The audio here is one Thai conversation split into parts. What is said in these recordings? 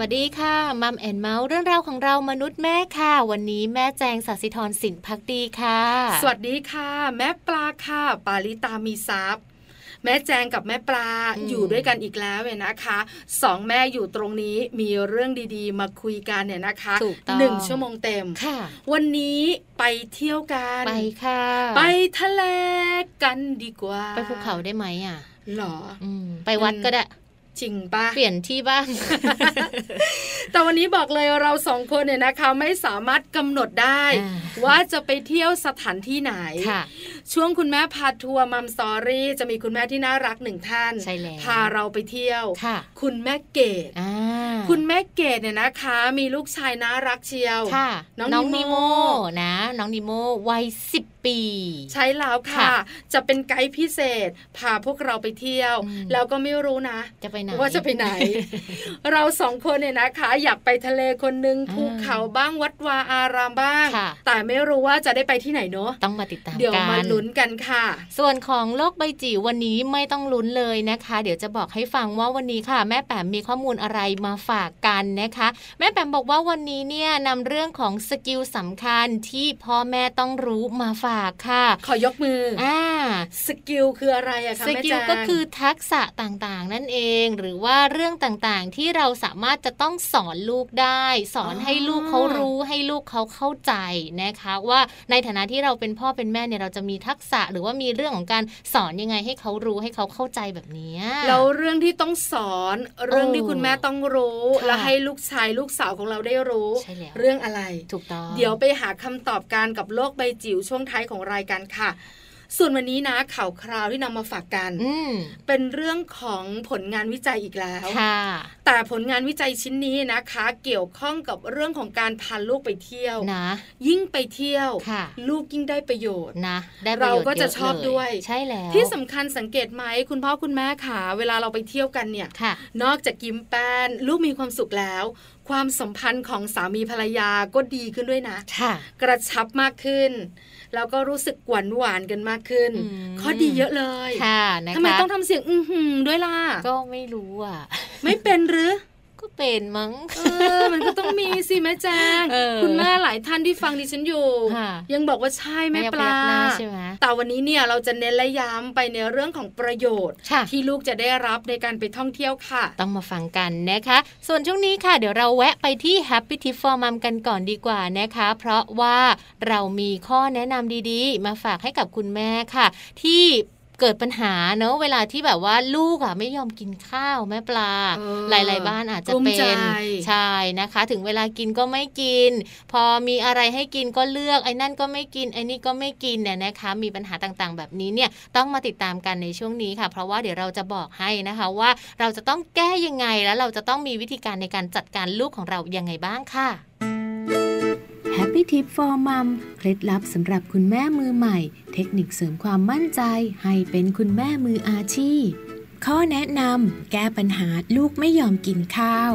วัสดีค่ะมัมแอนเมาส์เรื่องราวของเรามนุษย์แม่ค่ะ วันนี้แม่แจงสัสิธรสินพักดีค่ะ สวัสดีค่ะ แม่ปลาค่ะ ปาลิตามีซับแม่แจงกับแม่ปลาอยู่ด้วยกันอีกแล้วเนี่ยนะคะสองแม่อยู่ตรงนี้มีเรื่องดีๆ มาคุยกันเนี่ยนะคะหนึ่งชั่วโมงเต็มค่ะ วันนี้ไปเที่ยวกันไปค่ะ ไปทะเลกันดีกว่า ไปภูเขาได้ไหมอะหรอไปวัดก็ได้ จริงปะเปลี่ยนที่บ้าง แต่วันนี้บอกเลยเราสองคนเนี่ยนะคะ ไม่สามารถกำหนดได้ ว่าจะไปเที่ยวสถานที่ไหน ช่วงคุณแม่พาทัวร์มัมสอรี่จะมีคุณแม่ที่น่ารักหนึ่งท่านพาเราไปเที่ยวคุณแม่เกดคุณแม่เกดเนี่ยนะคะ มีลูกชายน่ารักเชียวน้องนิโมนะ น้องนิโมวัยสิบปปีใช่แล้วค่ะ จะเป็นไกด์พิเศษ พาพวกเราไปเที่ยว แล้วก็ไม่รู้นะ จะไปไหนว่าจะไปไหน เราสองคนเนี่ยนะคะ อยากไปทะเลคนนึงภูเขาบ้างวัดวาอารามบ้าง แต่ไม่รู้ว่าจะได้ไปที่ไหนเนาะต้องมาติดตามเดี๋ยวมาลุ้นกันค่ะ ส่วนของโลกใบจิ๋ววันนี้ไม่ต้องลุ้นเลยนะคะ เดี๋ยวจะบอกให้ฟังว่าวันนี้ค่ะ แม่แปมมีข้อมูลอะไรมาฝากกันนะคะ แม่แปมบอกว่าวันนี้เนี่ยนำเรื่องของสกิลสำคัญที่พ่อแม่ต้องรู้มาฝากค่ะ ขอยกมืออ่าskill คืออะไรอะคะแม่แจง skill ก็คือทักษะต่างๆ นั่นเอง หรือว่าเรื่องต่างๆที่เราสามารถจะต้องสอนลูกได้ สอนให้ลูกเขารู้ให้ลูกเขาเข้าใจนะคะ ว่าในฐานะที่เราเป็นพ่อเป็นแม่เนี่ยเราจะมีทักษะ หรือว่ามีเรื่องของการสอนยังไงให้เขารู้ให้เขาเข้าใจแบบนี้แล้วเรื่องที่ต้องสอนเรื่องที่คุณแม่ต้องรู้ และให้ลูกชายลูกสาวของเราได้รู้เรื่องอะไรถูกต้องเดี๋ยวไปหาคำตอบกันกับโลกใบจิ๋วช่วงท้ายของรายการค่ะ ส่วนวันนี้นะข่าวคราวที่นำมาฝากกันเป็นเรื่องของผลงานวิจัยอีกแล้วแต่ผลงานวิจัยชิ้นนี้นะคะ เกี่ยวข้องกับเรื่องของการพาลูกไปเที่ยวนะ ยิ่งไปเที่ยว ลูกยิ่งได้ประโยชน์นะเราก็จะชอบด้วยใช่แล้วที่สำคัญสังเกตไหมคุณพ่อคุณแม่ขาเวลาเราไปเที่ยวกันเนี่ยนอกจากกิมแป้นลูกมีความสุขแล้วความสัมพันธ์ของสามีภรรยาก็ดีขึ้นด้วยนะ กระชับมากขึ้น แล้วก็รู้สึกหวานหวานกันมากขึ้น ข้อดีเยอะเลยค่ะนะคะทำไมต้องทำเสียงอือหือด้วยล่ะ ก็ไม่รู้อะ ไม่เป็นหรือก็ เป็นมั้งเออมันก็ต้องมีสิแม่แจ้งคุณแม่หลายท่านที่ฟังดิฉันอยู่ ยังบอกว่าใช่แม่ปลาใช่ไหมแต่วันนี้เนี่ยเราจะเน้นและย้ำไปในเรื่องของประโยชน์ ที่ลูกจะได้รับในการไปท่องเที่ยวค่ะ ต้องมาฟังกันนะคะ ส่วนช่วงนี้ค่ะ เดี๋ยวเราแวะไปที่ Happy Tip for Mom กันก่อนดีกว่านะคะ เพราะว่าเรามีข้อแนะนำดีๆ มาฝากให้กับคุณแม่ค่ะ ที่ เกิดปัญหาเนอะเวลาที่แบบว่าลูกอะไม่ยอมกินข้าวแม่ปลา หลาย ๆ บ้านอาจจะเป็นใช่นะคะ ถึงเวลากินก็ไม่กิน พอมีอะไรให้กินก็เลือกไอ้นั่นก็ไม่กินไอ้นี่ก็ไม่กินเนี่ยนะคะ มีปัญหาต่างๆ แบบนี้เนี่ยต้องมาติดตามกันในช่วงนี้ค่ะ เพราะว่าเดี๋ยวเราจะบอกให้นะคะว่าเราจะต้องแก้ยังไงแล้วเราจะต้องมีวิธีการในการจัดการลูกของเรายังไงบ้างค่ะ Happy Tip for Mom เคล็ดลับสำหรับคุณแม่มือใหม่ เทคนิคเสริมความมั่นใจให้เป็นคุณแม่มืออาชีพ ข้อแนะนำแก้ปัญหาลูกไม่ยอมกินข้าว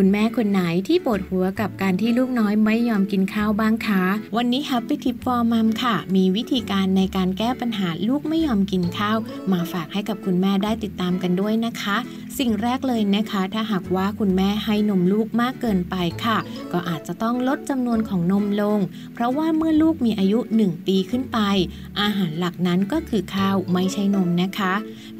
คุณแม่คนไหนที่ปวดหัวกับการที่ลูกน้อยไม่ยอมกินข้าวบ้างคะ วันนี้ Happy Tip for Mom ค่ะ มีวิธีการในการแก้ปัญหาลูกไม่ยอมกินข้าว มาฝากให้กับคุณแม่ได้ติดตามกันด้วยนะคะ สิ่งแรกเลยนะคะ ถ้าหากว่าคุณแม่ให้นมลูกมากเกินไปค่ะ ก็อาจจะต้องลดจำนวนของนมลง เพราะว่าเมื่อลูกมีอายุ 1 ปีขึ้นไป อาหารหลักนั้นก็คือข้าวไม่ใช่นมนะคะ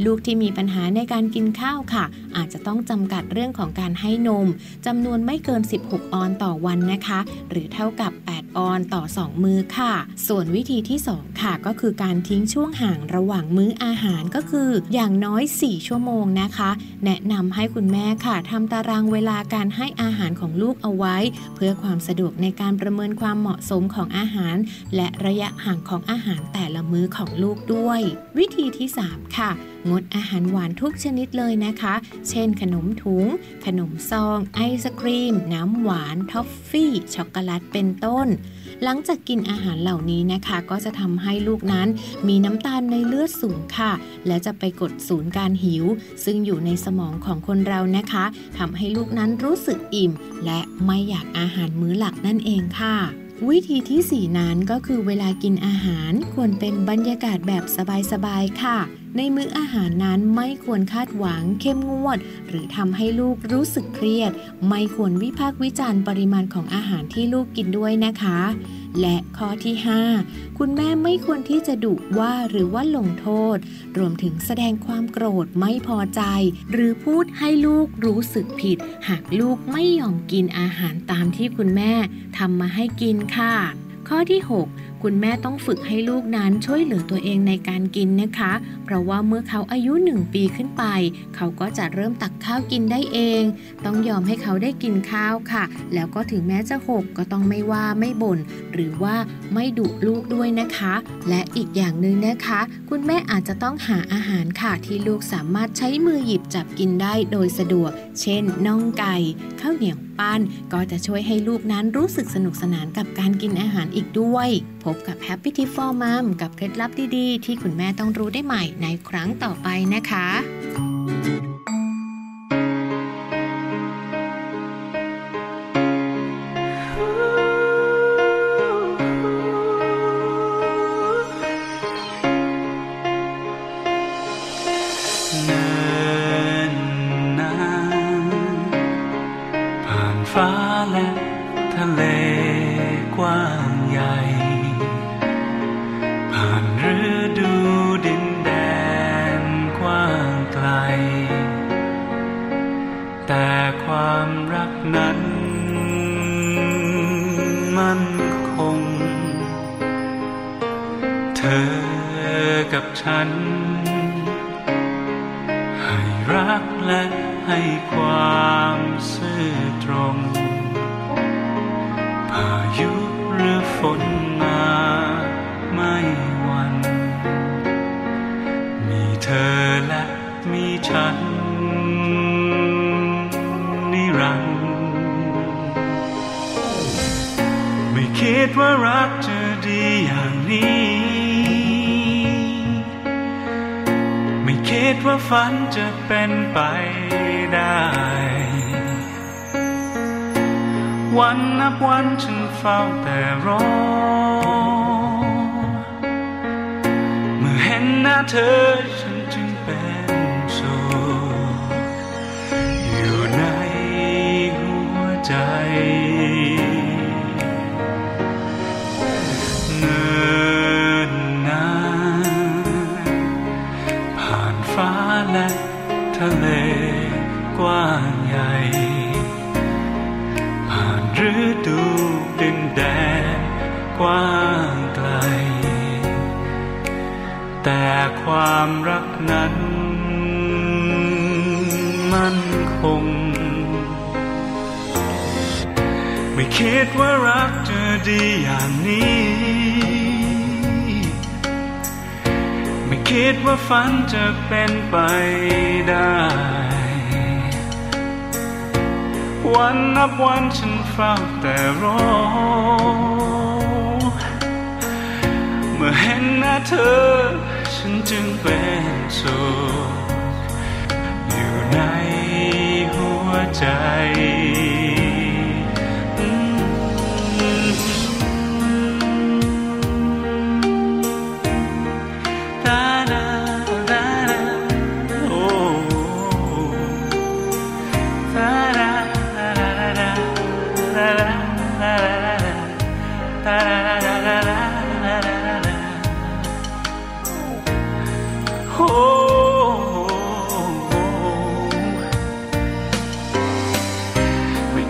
ลูกที่มีปัญหาในการกินข้าวค่ะ อาจจะต้องจำกัดเรื่องของการให้นมจำนวนไม่เกิน 16 ออนต่อวันนะคะ หรือเท่ากับ 8 ออนต่อ 2 มื้อค่ะ ส่วนวิธีที่ 2 ค่ะ ก็คือการทิ้งช่วงห่างระหว่างมื้ออาหารก็คือ อย่างน้อย 4 ชั่วโมงนะคะ แนะนำให้คุณแม่ค่ะทำตารางเวลาการให้อาหารของลูกเอาไว้ เพื่อความสะดวกในการประเมินความเหมาะสมของอาหาร และระยะห่างของอาหารแต่ละมื้อของลูกด้วย วิธีที่ 3 ค่ะ งดอาหารหวานทุกชนิดเลยนะคะ เช่น ขนมถุง ขนมซอง ไอศครีม น้ำหวาน ท็อฟฟี่ ช็อกโกแลต เป็นต้น หลังจากกินอาหารเหล่านี้นะคะ ก็จะทำให้ลูกนั้นมีน้ำตาลในเลือดสูงค่ะ และจะไปกดศูนย์การหิว ซึ่งอยู่ในสมองของคนเรานะคะทำให้ลูกนั้นรู้สึกอิ่ม และไม่อยากอาหารมื้อหลักนั่นเองค่ะ วิธีที่ 4 นั้นก็คือเวลากินอาหารควรเป็นบรรยากาศแบบสบายๆค่ะ ในมื้ออาหารนั้นไม่ควรคาดหวังเข้มงวด หรือทำให้ลูกรู้สึกเครียด ไม่ควรวิพากษ์วิจารณ์ปริมาณของอาหารที่ลูกกินด้วยนะคะ และข้อที่ 5 คุณแม่ไม่ควรที่จะดุว่าหรือว่าลงโทษ รวมถึงแสดงความโกรธไม่พอใจ หรือพูดให้ลูกรู้สึกผิด หากลูกไม่ยอมกินอาหารตามที่คุณแม่ทำมาให้กินค่ะ ข้อที่ 6 คุณแม่ต้องฝึกให้ลูกนั้นช่วยเหลือตัวเองในการกินนะคะ เพราะว่าเมื่อเขาอายุหนึ่งปีขึ้นไป เขาก็จะเริ่มตักข้าวกินได้เอง ต้องยอมให้เขาได้กินข้าวค่ะ แล้วก็ถึงแม้จะหกก็ต้องไม่ว่าไม่บน่น หรือว่าไม่ดุลูกด้วยนะคะ และอีกอย่างหนึ่งนะคะ คุณแม่อาจจะต้องหาอาหารค่ะ ที่ลูกสามารถใช้มือหยิบจับกินได้โดยสะดวก เช่นน่องไก่ข้าวเหนียว ปันก็จะช่วยให้ลูกนั้นรู้สึกสนุกสนานกับการกินอาหารอีกด้วย พบกับ Happy Tip for Mom กับเคล็ดลับดีๆ ที่คุณแม่ต้องรู้ได้ใหม่ในครั้งต่อไปนะคะิดว่าฝันจะเป็นไปได้ วันนับวันฉันเฝ้าแต่รอ เมื่อเห็นหน้าเธอฉันจึงเป็น กว้างไกล แต่ความรักนั้น มันคง ไม่คิดว่ารักจะดีอย่างนี้ ไม่คิดว่าฝันจะเป็นไปได้วันนับวันฉันเฝ้าแต่รอ มื่อเห็นหน้าเธอ ฉันจึงเป็นสุขอยู่ในหัวใจ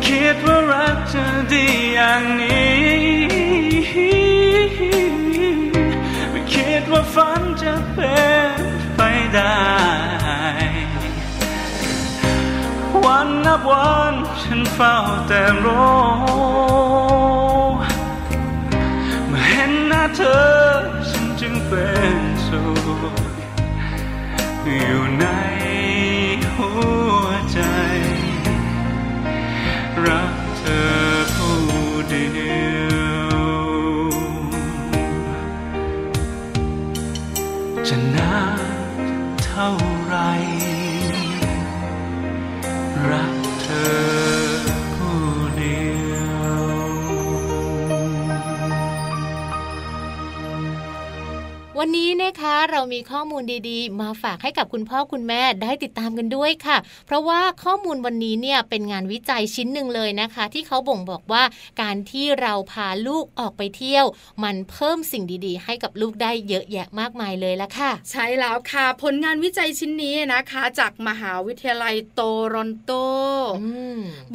คิดว่ารักเธอดีอย่างนี้ ไม่คิดว่าฝันจะเป็นไปได้ วันนับวันฉันเฝ้าแต่รอเมื่เห็นหน้าเธอ ฉันจึงเป็นสุขอยู่ใน วันนี้นะคะเรามีข้อมูลดีๆ มาฝากให้กับคุณพ่อคุณแม่ได้ติดตามกันด้วยค่ะ เพราะว่าข้อมูลวันนี้เนี่ยเป็นงานวิจัยชิ้นหนึ่งเลยนะคะ ที่เขาบ่งบอกว่าการที่เราพาลูกออกไปเที่ยว มันเพิ่มสิ่งดีๆ ให้กับลูกได้เยอะแยะมากมายเลยละค่ะ ใช่แล้วค่ะ ผลงานวิจัยชิ้นนี้นะคะ จากมหาวิทยาลัยโตรอนโต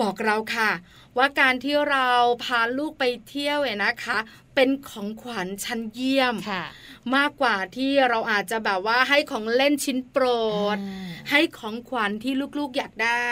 บอกเราค่ะว่าการที่เราพาลูกไปเที่ยวเนี่ยนะคะ เเป็นของขวัญชั้นเยี่ยมค่ะมากกว่าที่เราอาจจะแบบว่าให้ของเล่นชิ้นโปรดอ่าให้ของขวัญที่ลูกๆอยากได้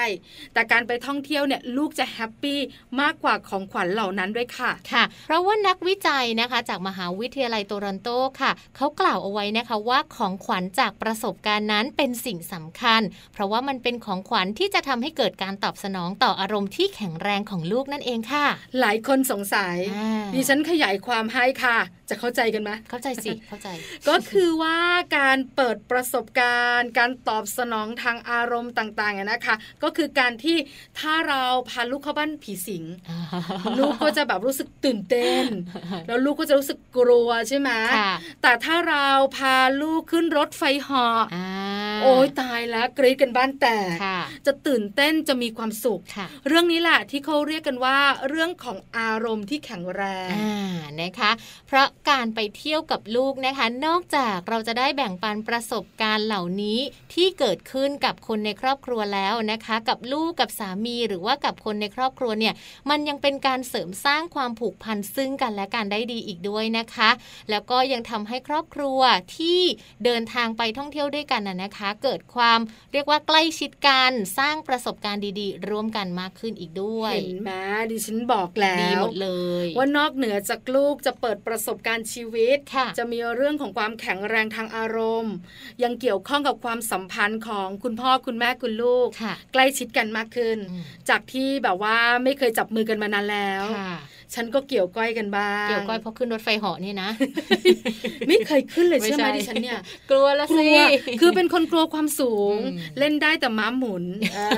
แต่การไปท่องเที่ยวเนี่ยลูกจะแฮปปี้มากกว่าของขวัญเหล่านั้นด้วยค่ะค่ะ เพราะว่านักวิจัยนะคะจากมหาวิทยาลัยโตรอนโตค่ะเขากล่าวเอาไว้นะคะว่าของขวัญจากประสบการณ์นั้นเป็นสิ่งสำคัญ เพราะว่ามันเป็นของขวัญที่จะทำให้เกิดการตอบสนองต่ออารมณ์ที่แข็งแรงของลูกนั่นเองค่ะ หลายคนสงสัยอ่าดิฉันขยายความให้ค่ะ จะเข้าใจกันไหมเข้าใจสิเข้าใจ ก็คือว่าการเปิดประสบการณ์ การตอบสนองทางอารมณ์ต่างๆอะนะคะ ก็คือการที่ถ้าเราพาลูกเข้าบ้านผีสิงลูกก็จะแบบรู้สึกตื่นเต้น แล้วลูกก็จะรู้สึกกลัวใช่ไหมค่ะแต่ถ้าเราพาลูกขึ้นรถไฟเหาะอ่าโอ้ยตายแล้วกรี๊ดกันบ้านแตกค่ะจะตื่นเต้นจะมีความสุขค่ะเรื่องนี้แหละที่เขาเรียกกันว่าเรื่องของอารมณ์ที่แข็งแรงอ่านะคะ เพราะการไปเที่ยวกับลูกนะคะ นอกจากเราจะได้แบ่งปันประสบการณ์เหล่านี้ที่เกิดขึ้นกับคนในครอบครัวแล้วนะคะ กับลูกกับสามีหรือว่ากับคนในครอบครัวเนี่ยมันยังเป็นการเสริมสร้างความผูกพันซึ่งกันและกันได้ดีอีกด้วยนะคะ แล้วก็ยังทำให้ครอบครัวที่เดินทางไปท่องเที่ยวด้วยกันนะนะคะ เกิดความเรียกว่าใกล้ชิดกันสร้างประสบการณ์ดีๆ ร่วมกันมากขึ้นอีกด้วยเห็นไหมดิฉันบอกแล้ดีวหมดเลย ว่านอกเหนือจากลูกจะเปิดประสบการณ์ชีวิตค่ะจะมีเรื่องของความแข็งแรงทางอารมณ์ ยังเกี่ยวข้องกับความสัมพันธ์ของคุณพ่อคุณแม่คุณลูกค่ะใกล้ชิดกันมากขึ้นอืมจากที่แบบว่าไม่เคยจับมือกันมานานแล้วค่ะ ฉันก็เกี่ยวก้อยกันบ้างเกี่ยวก้อยเพราะขึ้นรถไฟเหาะนี่นะ ไม่เคยขึ้นเลยไม่ใช่ไหมใช่ดิฉันเนี่ยกลัวละกลัสิวคือเป็นคนกลัวความสูงอืมเล่นได้แต่ม้าหมุนอ่า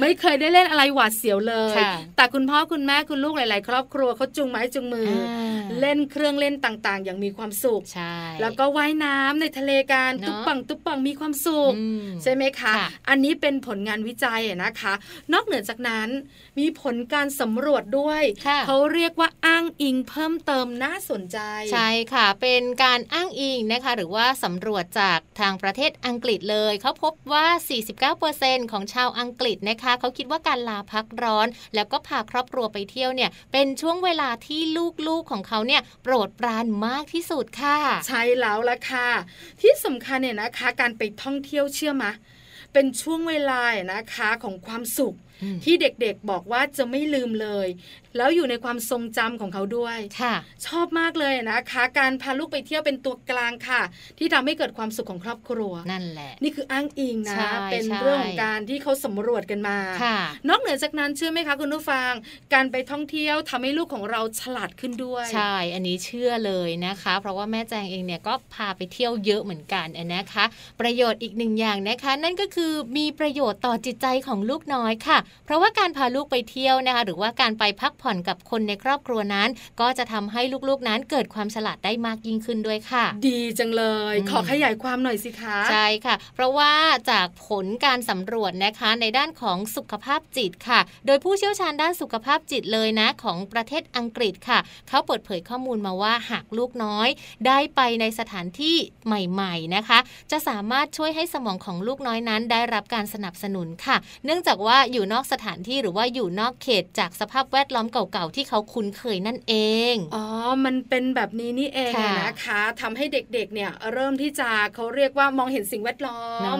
ไม่เคยได้เล่นอะไรหวาดเสียวเลยค่ะแต่คุณพ่อคุณแม่คุณลูกหลาย ๆ ครอบครัวเขาจูงไม้จูงมืออาเล่นเครื่องเล่นต่างๆ อย่างมีความสุขใช่แล้วก็ว่ายน้ำในทะเลกันเนอะตุ๊บปังตุ๊บปังมีความสุขอืมใช่ไหมคะค่ะอันนี้เป็นผลงานวิจัยอะนะคะ นอกเหนือจากนั้นมีผลการสำรวจด้วยค่ะเขาเรียกว่าอ้างอิงเพิ่มเติมน่าสนใจ ใช่ค่ะ เป็นการอ้างอิงนะคะ หรือว่าสำรวจจากทางประเทศอังกฤษเลย เขาพบว่า 49%ของชาวอังกฤษนะคะ เขาคิดว่าการลาพักร้อน แล้วก็พาครอบครัวไปเที่ยวเนี่ย เป็นช่วงเวลาที่ลูกๆของเขาเนี่ยโปรดปรานมากที่สุดค่ะ ใช่แล้วละค่ะ ที่สำคัญเนี่ยนะคะ การไปท่องเที่ยวเชื่อมะเป็นช่วงเวลานะคะของความสุขอืม ที่เด็กๆบอกว่าจะไม่ลืมเลย แล้วอยู่ในความทรงจำของเขาด้วยค่ะ ชอบมากเลยนะคะ การพาลูกไปเที่ยวเป็นตัวกลางค่ะ ที่ทำให้เกิดความสุขของครอบครัวนั่นแหละ นี่คืออ้างอิงนะใช่เป็นใช่เรื่องของการที่เขาสำรวจกันมาค่ะนอกเหนือจากนั้นเชื่อไหมคะคุณผู้ฟัง การไปท่องเที่ยวทำให้ลูกของเราฉลาดขึ้นด้วย ใช่ อันนี้เชื่อเลยนะคะ เพราะว่าแม่แจงเองเนี่ยก็พาไปเที่ยวเยอะเหมือนกันนะคะ ประโยชน์อีกหนึ่งอย่างนะคะ นั่นก็คือมีประโยชน์ต่อจิตใจของลูกน้อยค่ะเพราะว่าการพาลูกไปเที่ยวนะคะ หรือว่าการไปพักผ่อนกับคนในครอบครัวนั้น ก็จะทำให้ลูกๆนั้นเกิดความฉลาดได้มากยิ่งขึ้นด้วยค่ะ ดีจังเลยอืมขอขยายความหน่อยสิคะใช่ค่ะ เพราะว่าจากผลการสำรวจนะคะในด้านของสุขภาพจิตค่ะ โดยผู้เชี่ยวชาญด้านสุขภาพจิตเลยนะของประเทศอังกฤษค่ะ เขาเปิดเผยข้อมูลมาว่าหากลูกน้อย ได้ไปในสถานที่ใหม่ๆนะคะ จะสามารถช่วยให้สมองของลูกน้อยนั้น ได้รับการสนับสนุนค่ะ เนื่องจากว่าอยู่นอกสถานที่หรือว่าอยู่นอกเขตจากสภาพแวดล้อมเก่าๆที่เขาคุ้นเคยนั่นเอง อ๋อ มันเป็นแบบนี้นี่เองค่ะอะนะคะทำให้เด็กๆเนี่ยเริ่มที่จะเขาเรียกว่ามองเห็นสิ่งแวดล้อมเนาะ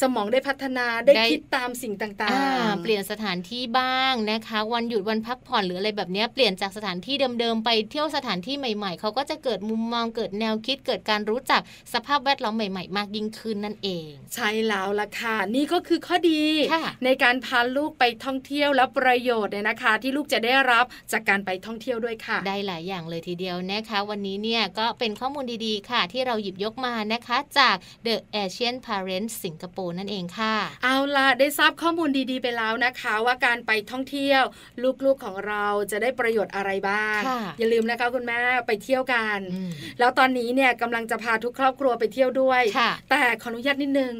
สมองได้พัฒนาได้ได้คิดตามสิ่งต่าอ่างเปลี่ยนสถานที่บ้างนะคะ วันหยุดวันพักผ่อนหรืออะไรแบบเนี้ยเปลี่ยนจากสถานที่เดิมๆไปเที่ยวสถานที่ใหม่ๆ เขาก็จะเกิดมุมมองเกิดแนวคิดเกิดการรู้จักสภาพแวดล้อมใหม่ๆ มากยิ่งขึ้นนั่นเอง ใช่แล้วล่ะค่ะนี่ก็คือข้อดีค่ะในการพาลูกไปท่องเที่ยวและประโยชน์เนี่ยนะคะ ที่ลูกจะได้รับจากการไปท่องเที่ยวด้วยค่ะ ได้หลายอย่างเลยทีเดียวนะคะ วันนี้เนี่ยก็เป็นข้อมูลดีๆค่ะ ที่เราหยิบยกมานะคะ จาก The Asian Parents สิงคโปร์นั่นเองค่ะ เอาล่ะได้ทราบข้อมูลดีๆไปแล้วนะคะ ว่าการไปท่องเที่ยว ลูกๆของเราจะได้ประโยชน์อะไรบ้างค่ะอย่าลืมนะคะคุณแม่ไปเที่ยวกันอืมแล้วตอนนี้เนี่ยกำลังจะพาทุกครอบครัวไปเที่ยวด้วยค่ะแต่ขออนุญาตนิดนึง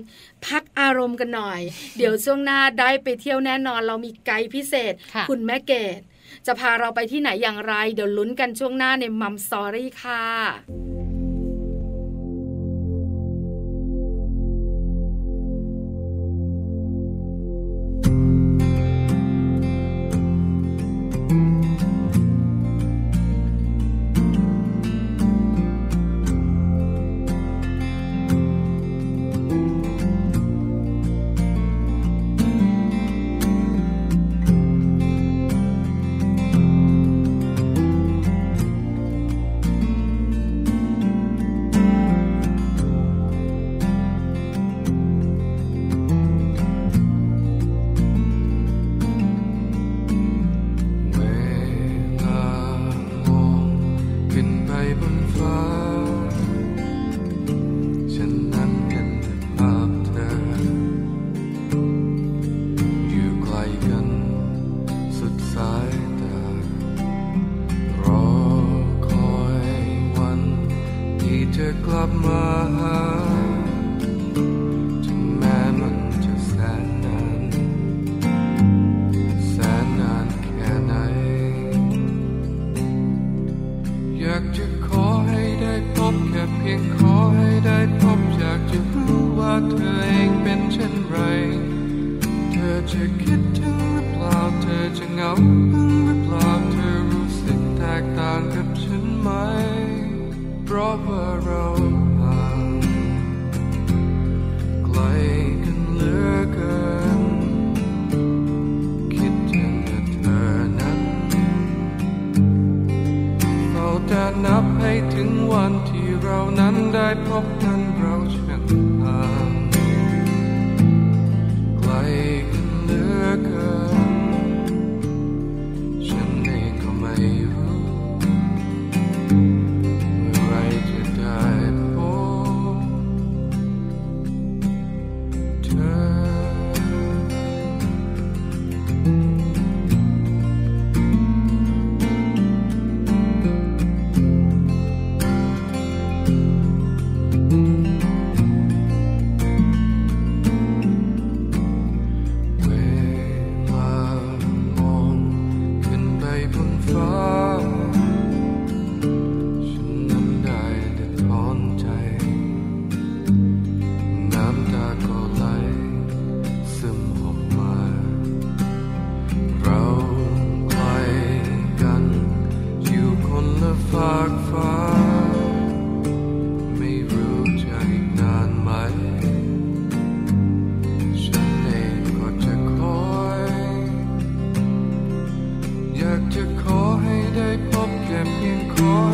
พักอารมณ์กันหน่อย เดี๋ยวช่วงหน้าได้ไปเที่ยวแน่นอนเรามีไกด์พิเศษค่ะณแม่เกดจะพาเราไปที่ไหนอย่างไร เดี๋ยวลุ้นกันช่วงหน้าในมัมสอรี่ค่ะ「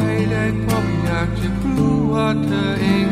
ให้ได้พบอยากจะรู้ว่าเธอเอง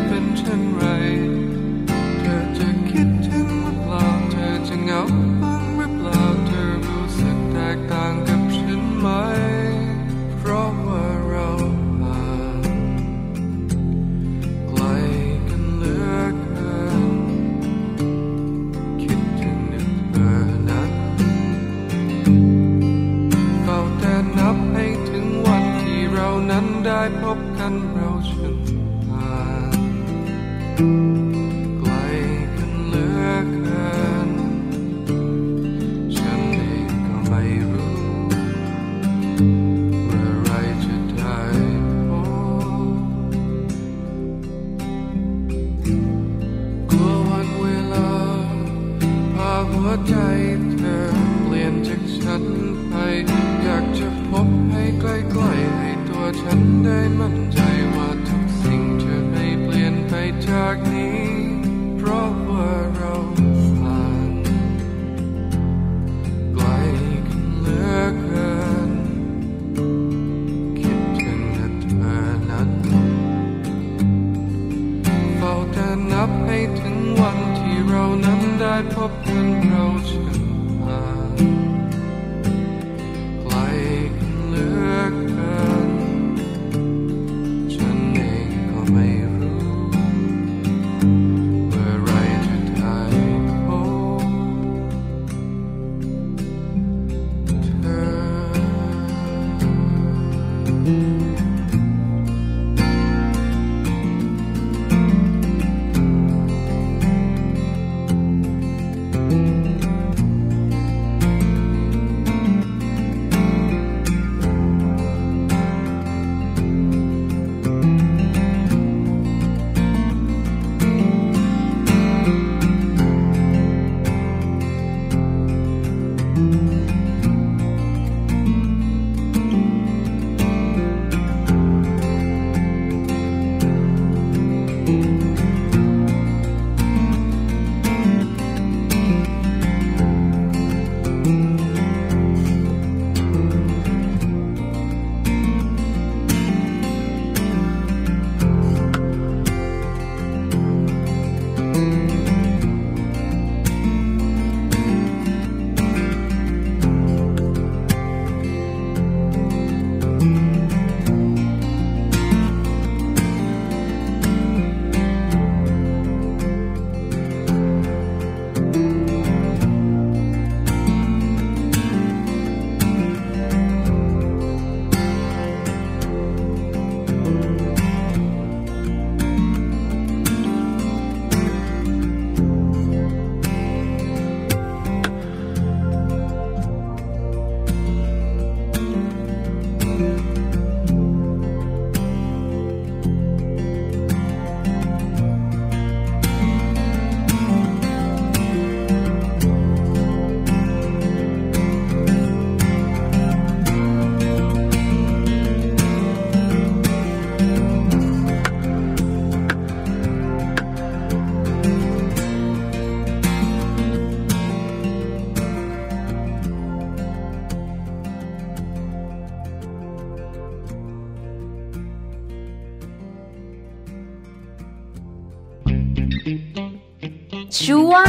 ช่วง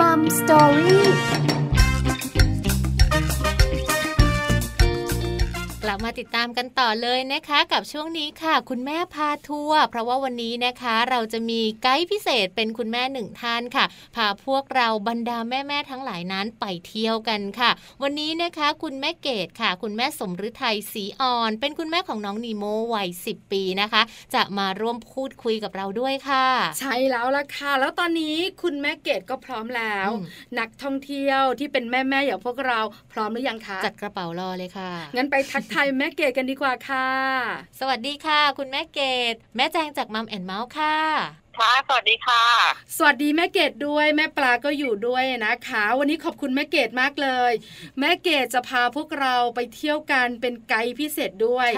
มัมสตอรี่ มาติดตามกันต่อเลยนะคะ กับช่วงนี้ค่ะ คุณแม่พาทัวร์เพราะว่าวันนี้นะคะ เราจะมีไกด์พิเศษเป็นคุณแม่หนึ่งท่านค่ะพาพวกเราบรรดาแม่ๆทั้งหลายนั้นไปเที่ยวกันค่ะ วันนี้นะคะ คุณแม่เกดค่ะ คุณแม่สมฤทัยศรีอ่อน เป็นคุณแม่ของน้องนีโมวัย10 ปีนะคะ จะมาร่วมพูดคุยกับเราด้วยค่ะ ใช่แล้วล่ะค่ะ แล้วตอนนี้คุณแม่เกดก็พร้อมแล้ว นักท่องเที่ยวที่เป็นแม่ๆอย่างพวกเราพร้อมหรือยังคะจัดกระเป๋ารอเลยค่ะงั้นไปทักทายแม่เกดกันดีกว่าค่ะ สวัสดีค่ะ คุณแม่เกดแม่แจงจากมัมแอนเมาส์ค่ะค่ะสวัสดีค่ะ สวัสดีแม่เกดด้วยแม่ปลาก็อยู่ด้วยนะคะ วันนี้ขอบคุณแม่เกดมากเลย แม่เกดจะพาพวกเราไปเที่ยวกันเป็นไกด์พิเศษด้วย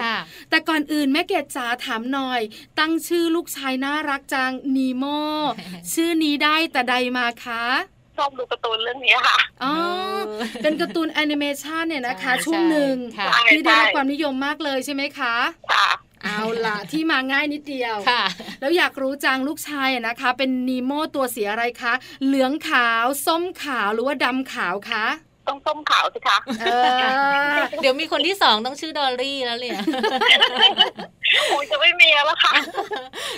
แต่ก่อนอื่นแม่เกดจ๋าถามหน่อย ตั้งชื่อลูกชายน่ารักจังนีโมชื่อนี้ได้แต่ใดมาคะ ชอบดูการ์ตูนเรื่องนี้ค่ะอ๋อเป็นการ์ตูนแอนิเมชันเนี่ยนะคะ ช่วงหนึ่งที่ได้รับความนิยมมากเลยใช่ไหมคะค่ะเอาล่ะ ที่มาง่ายนิดเดียวค่ะ แล้วอยากรู้จังลูกชายนะคะ เป็นนีโมตัวสีอะไรคะ เหลืองขาว ส้มขาวหรือว่าดำขาวคะ ต้องส้มขาวสิคะเดี๋ยวมีคนที่สองต้องชื่อดอลลี่แล้วเลยคงจะไม่มีแล้วค่ะ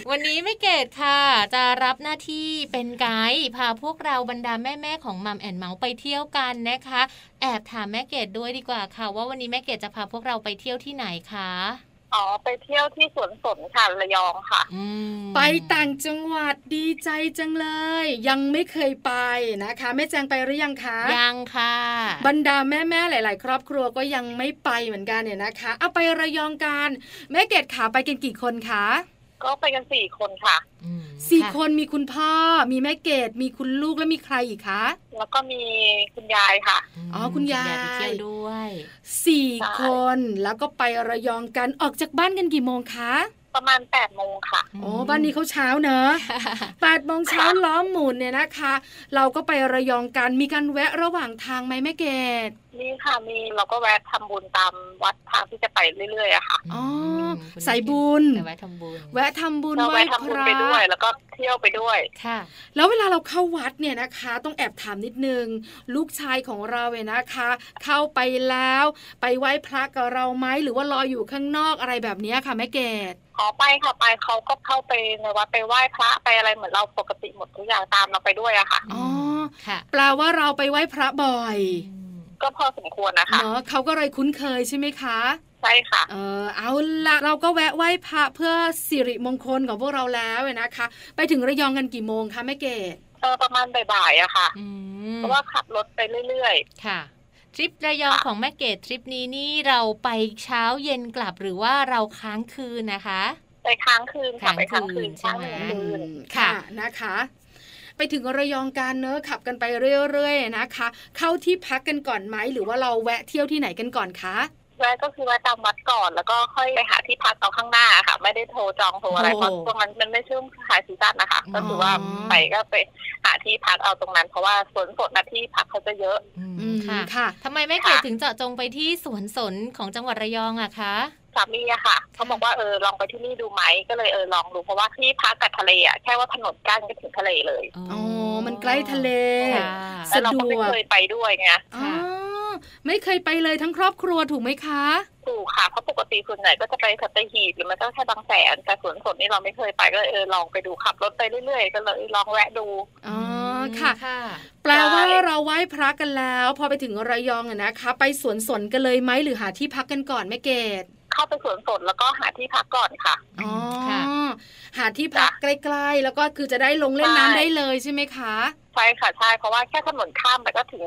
วันนี้ไม่เกตค่ะ จะรับหน้าที่เป็นไกด์พาพวกเราบรรดาแม่ๆของมัมแอนเมาส์ไปเที่ยวกันนะคะ แอบถามแม่เกดด้วยดีกว่าค่ะ ว่าวันนี้แม่เกดจะพาพวกเราไปเที่ยวที่ไหนคะ อ๋อไปเที่ยวที่สวนสนค่ะระยองค่ะไปต่างจังหวัดดีใจจังเลย ยังไม่เคยไปนะคะแม่แจงไปหรือยังคะยังค่ะ บรรดาแม่แม่หลาย ๆ ครอบครัวก็ยังไม่ไปเหมือนกันเนี่ยนะคะ เอาไประยองกันแม่เกดขาไปกันกี่คนคะ ก็ไปกันสี่คนค่ะสี่คนมีคุณพ่อ มีแม่เกดมีคุณลูกแล้วมีใครอีกคะแล้วก็มีคุณยายค่ะอ๋อคุณยายเที่ยวด้วยสี่คนแล้วก็ไประยองกันออกจากบ้านกันกี่โมงคะประมาณ8ปดโมงค่ะ โอ้บ้านนี้เขาเช้าเนอะแปดโมงเช้าล้อมหมุนเนี่ยนะคะ เราก็ไประยองกัน มีการแวะระหว่างทางไหมแม่เกดมีค่ะมีเราก็แวะทำบุญตามวัดทางที่จะไปเรื่อยๆอะค่ะอ๋อสายบุญแวะทำบุญ แวะทำบุญไหว้พระไปด้วย แล้วก็เที่ยวไปด้วยค่ะ แล้วเวลาเราเข้าวัดเนี่ยนะคะ ต้องแอบถามนิดนึง ลูกชายของเราเนี่ยนะคะ เข้าไปแล้ว ไปไหว้พระกับเราไหมหรือว่ารออยู่ข้างนอกอะไรแบบนี้ค่ะแม่เกดขอไปค่ะไปเขาก็เข้าไปในวัดไปไหว้พระไปอะไรเหมือนเราปกติหมดทุกอย่างตามเราไปด้วยอะค่ะอ๋อค่ะ แปลว่าเราไปไหว้พระบ่อย ก็พอสมควรนะคะเนาะเขาก็เลยคุ้นเคยใช่ไหมคะใช่ค่ะ เออเอาละเราก็แวะไหว้พระเพื่อสิริมงคลของพวกเราแล้วนะคะ ไปถึงระยองกันกี่โมงคะแม่เกดเออประมาณบ่ายๆอะค่ะเพราะว่าขับรถไปเรื่อยๆ ค่ะทริประยองของแม่เกดทริปนี้นี่เราไปเช้าเย็นกลับหรือว่าเราค้างคืนนะคะ ไปค้างคืนค่ะไปค้างคืนใช่ไหมค่ะนะคะ ไปถึงระยองการเนอะขับกันไปเรื่อยๆนะคะ เข้าที่พักกันก่อนไหมหรือว่าเราแวะเที่ยวที่ไหนกันก่อนคะแวะก็คือแวะตามวัดก่อนแล้วก็ค่อยไปหาที่พักเอาข้างหน้าค่ะ ไม่ได้โทรจองโทรอะไรเพราะตรงนั้นมันไม่ช่วงขายซีซั่นนะคะก็คือว่าไปก็ไปหาที่พักเอาตรงนั้น เพราะว่าสวนสนนะที่พักเขาจะเยอะค่ะค่ะทำไมไม่เคยถึงเจาะจงไปที่สวนสนของจังหวัดระยองอะคะ สามีอะค่ะเขาบอกว่าเออลองไปที่นี่ดูไหมก็เลยเออลองดูเพราะว่าที่พักกับทะเลอะแค่ว่าถนนกั้นก็ถึงทะเลเลยอ๋อมันใกล้ทะเลสะดวกไม่เคยไปด้วยไงไม่เคยไปเลยทั้งครอบครัวถูกไหมคะถูกค่ะเพราะปกติส่วนใหญ่ก็จะไปสัตหีบหรือมันก็แค่บางแสนแต่สวนสดนี่เราไม่เคยไปก็เออลองไปดูขับรถไปเรื่อยๆก็เลยลองแวะดูอ๋อค่ะ แปลว่าเราไหว้พระกันแล้ว พอไปถึงระยองอะนะคะ ไปสวนสนกันเลยไหมหรือหาที่พักกันก่อนแม่เกด เข้าไปสวนสนแล้วก็หาที่พักก่อนค่ะอ๋อหาที่พักใกล้ๆ แล้วก็คือจะได้ลงเล่นน้ำได้เลยใช่ไหมคะใช่ค่ะใช่เพราะว่าแค่ถนนข้ามไปก็ถึง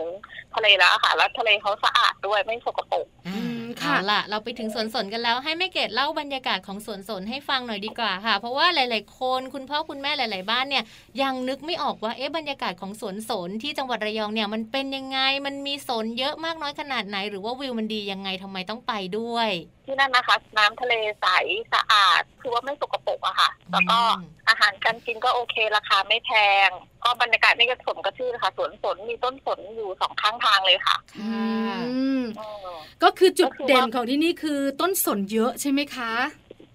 ทะเลแล้วค่ะ แล้วทะเลเขาสะอาดด้วยไม่สกปรกอืมเอาล่ะ เราไปถึงสวนสนกันแล้วให้แม่เกดเล่าบรรยากาศของสวนสนให้ฟังหน่อยดีกว่าค่ะ เพราะว่าหลาย ๆ คนคุณพ่อคุณแม่หลาย ๆ บ้านเนี่ย ยังนึกไม่ออกว่าเอ๊ะบรรยากาศของสวนสนที่จังหวัดระยองเนี่ยมันเป็นยังไงมันมีสนเยอะมากน้อยขนาดไหน หรือว่าวิวมันดียังไงทำไมต้องไปด้วยที่นั่นนะคะ น้ำทะเลใสสะอาดคือว่าไม่สกปรกอะค่ะ แล้วก็อืม อาหารการกินก็โอเคราคาไม่แพง ก็บรรยากาศนี่ก็สมกับชื่อเลยค่ะสวนสนมีต้นสนอยู่สองข้างทางเลยค่ะอืมอืม ก็คือจุดก็คือว่าเด่นของที่นี่คือต้นสนเยอะใช่ไหมคะ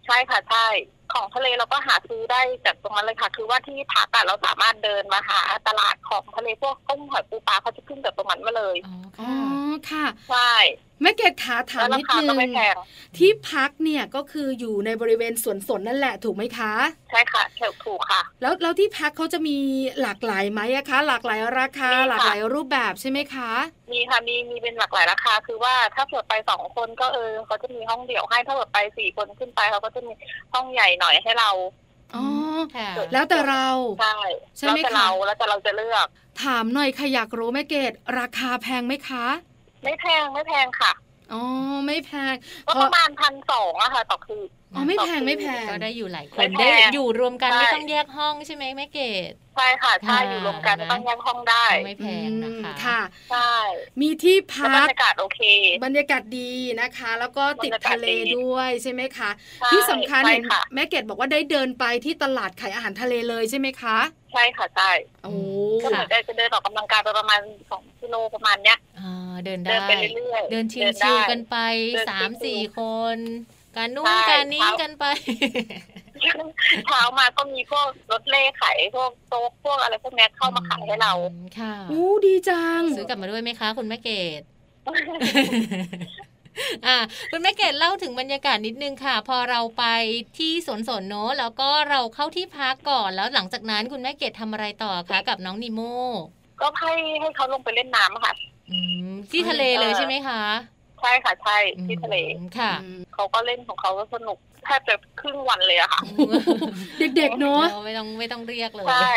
ใช่ค่ะใช่ของทะเลเราก็หาซื้อได้จากตรงนั้นเลยค่ะ คือว่าที่พักอะเราสามารถเดินมาหาตลาดของทะเลพวกกุ้งหอยปูปลาเขาจะขึ้นจากตรงนั้นมาเลย อ๋ออ๋อค่ะ ค่ะใช่แม่เกดขาถามแล้วรานิดคานึก็งไม่แพงที่พักเนี่ยก็คืออยู่ในบริเวณสวนสนนั่นแหละถูกไหมคะ ใช่ค่ะถูกถูกค่ะ แล้วแล้วที่พักเขาจะมีหลากหลายไหมอะคะ หลากหลายราคามีค่ะหลากหลายรูปแบบใช่ไหมคะมีค่ะมีมีเป็นหลากหลายราคา คือว่าถ้าเผื่อไปสองคนก็เออเขาจะมีห้องเดี่ยวให้ถ้าเผื่อไปสี่คนขึ้นไปเขาก็จะมีห้องใหญ่หน่อยให้เราอ๋อค่ะแล้วแต่เราใช่ใช่ไหมแล้วแต่คะเราแล้วแต่เราจะเลือก ถามหน่อยค่ะอยากรู้แม่เกดราคาแพงไหมคะ ไม่แพงไม่แพงค่ะ อ๋อ ไม่แพงก็เพปราะระมาณพันสองอะค่ะต่อคืนอ๋อไม่แพงไม่แพงก็ได้อยู่หลายคไม่นแพงได้อยู่รวมกันใช่ไม่ต้องแยกห้องใช่ไหมแม่เกดใช่ค่ะใช่อ่าอยู่รวมกันต้องแยกห้องได้ไม่แพงนะคะอืมค่ะใช่มีที่แล้วพับรกรยากาศโอเค บรรยากาศดีนะคะ แล้วก็ติดทะเลบรรยากาศดีด้วยใช่ไหมคะใช่ที่สำคัญใช่เห็นค่ะแม่เกดบอกว่าได้เดินไปที่ตลาดขายอาหารทะเลเลยใช่ไหมคะใช่ค่ะใช่โอ้ก็เหมือนได้จะเดินออกกำลังกายไปประมาณสองกิโลประมาณเนี้ยอ่าเดินเดิได้นไปเรื่อยๆเดินชิได้วๆกันไปเดินสามชิวๆสี่คน การนู่นใช่การนี้ครับกันไปเช้ามาก็มีพวกรถเล่ขายพวกโต๊ะพวกอะไรพวกเนี้ยเข้ามาขายให้เรา ค่ะอู้ดีจัง ซื้อกลับมาด้วยไหมคะ คุณแม่เกดอ่าคุณแม่เกดเล่าถึงบรรยากาศนิดนึงค่ะ พอเราไปที่สวนสนเนอะแล้วก็เราเข้าที่พักก่อนแล้วหลังจากนั้นคุณแม่เกดทำอะไรต่อคะกับน้องนิโมก็ให้ให้เขาลงไปเล่นน้ำอะค่ะอืมที่ทะเลเลยใช่ไหมคะ ใช่ค่ะใช่ที่ทะเลอืมค่ะเขาก็เล่นของเขาก็สนุกแทบจะครึ่งวันเลยอะค่ะ เด็กๆเนาะไม่ต้องไม่ต้องเรียกเลยใช่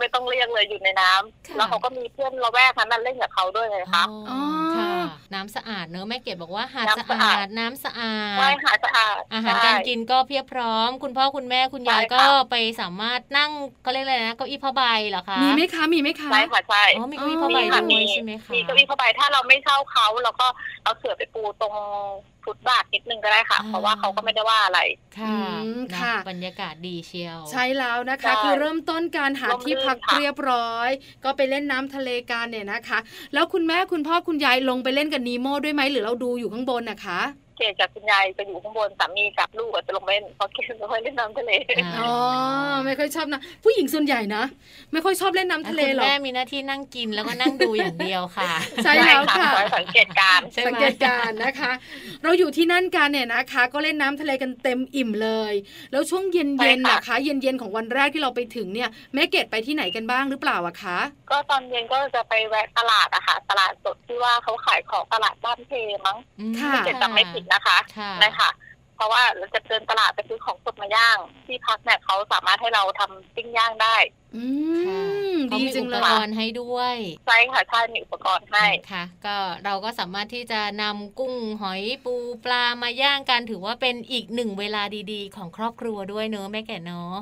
ไม่ไม่ต้องเรียกเลยอยู่ในน้ำค่ะ แล้วเขาก็มีเพื่อนละแวกนั้นนะเล่นกับเขาด้วยไงคะ อ๋อค่ะ น้ำสะอาดเนอะแม่เกดบอกว่าหาดสะน้ำสะอาอาด ดน้ำสะอาดใช่หาดสะอาดอาหารใช่ การกินก็เพียบพร้อม คุณพ่อคุณแม่คุณยายใช่ค่ะ ก็ไปสามารถนั่งก็เรียกอะไรนะเก้าอี้ผ้าใบเหรอคะมีไหมคะ มีไหมคะ ใช่ค่ะใช่ อ๋อมีเก้าอี้ผ้าใบมีค่ะด้มี วยใช่ไหมคะมีเก้าอี้ผ้าใบถ้าเราไม่เช่าเขาเราก็เอาเสื่อไปปูตรงฟุตบาทนิดนึงก็ได้ค่ะ เพราะว่าเขาก็ไม่ได้ว่าอะไรค่ะอืมนะค่ะ บรรยากาศดีเชียว ใช่แล้วนะคะใช่คือเริ่มต้นการหาร่มที่พักรื่นค่ะเรียบร้อย ก็ไปเล่นน้ำทะเลกันเนี่ยนะคะ แล้วคุณแม่คุณพ่อคุณยายลงไปเล่นกับนีโม่ด้วยไหมหรือเราดูอยู่ข้างบนนะคะ เกดกับคุณยายจะอยู่ข้างบนสามีกับลูกอะจะลงไปเล่นเพราะเกดไม่ค่อยเล่นน้ำทะเลอ่าอ๋อไม่ค่อยชอบนะผู้หญิงส่วนใหญ่นะไม่ค่อยชอบเล่นน้ำทะเลหรคุอกณแม่มีหน้าที่นั่งกินแล้วก็นั่งดูอย่างเดียวค่ะ ใช่แล้วค่ะคอยสังเกตการณ์ใช่ไหมสังเกตการณ์นะคะ เราอยู่ที่นั่นกันเนี่ยนะคะ ก็เล่นน้ำทะเลกันเต็มอิ่มเลย แล้วช่วงเย็นใช่ๆค่ะนะคะเย็นๆของวันแรกที่เราไปถึงเนี่ยแม่เกดไปที่ไหนกันบ้างหรือเปล่าอะคะ ก็ตอนเย็นก็จะไปแวะตลาดอะค่ะตลาดสดที่ว่าเขาขายของตลาดบ้านเพมั้งอืมค่ะเกดจำไม่ผิดนะคะค่ะนะคะเพราะว่าเราจะเดินตลาดไปซื้อของสดมาย่าง ที่พักเนี่ยเขาสามารถให้เราทำปิ้งย่างได้อืค่ะมเขาดีมีจังอุเลปยกรณ์ให้ด้วยใช่ค่ะใช่มีอุปกรณ์ให้ค่ะ ก็เราก็สามารถที่จะนำกุ้งหอยปูปลามาย่างกันถือว่าเป็นอีกหนึ่งเวลาดีๆ ของครอบครัวด้วยเนอะแม่แก่เนอะ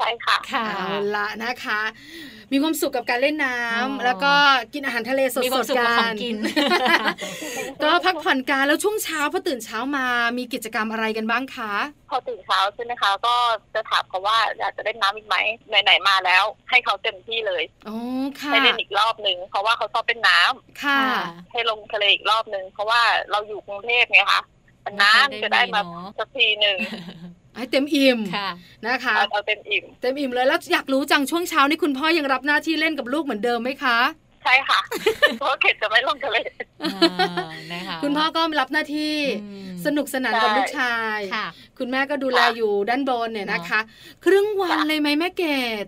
ใช่ค่ะค่ะเอาละนะคะ มีความสุขกับการเล่นน้ำอ๋อแล้วก็กินอาหารทะเลสมีความดสุขๆกับกัของนกินก็พักผ่อนกันแล้วช่วงเช้าพอตื่นเช้ามามีกิจกรรมอะไรกันบ้างคะพอตื่นเช้าใช่ไหมคะก็จะถามเขาว่าอยากจะเล่นน้ำอีกไหมไหนๆมาแล้ว ให้เขาเต็มที่เลยอ๋อค่ะให้เล่นอีกรอบหนึ่งเพราะว่าเขาชอบเป็นน้ำค่ะ ให้ลงทะเลอีกรอบหนึ่งเพราะว่าเราอยู่กรุงเทพไงคะมันน้ำจะได้มาสักทีหนึ่ง ให้เต็มอิ่มค่ะนะคะเอาเอาเต็มอิ่มเต็มอิ่มเลยแล้วอยากรู้จังช่วงเช้านี่คุณพ่อยังรับหน้าที่เล่นกับลูกเหมือนเดิมไหมคะใช่ค่ะเพราะว่าเขตจะไม่ลงทะเลอ่านะคะคุณพ่อก็รับหน้าที่อืมสนุกสนานกับใช่ลูกชายค่ะคุณแม่ก็ดูแลค่ะอยู่ด้านบนเนี่ยนะคะ ครึ่งวันเลยไหมแม่เกด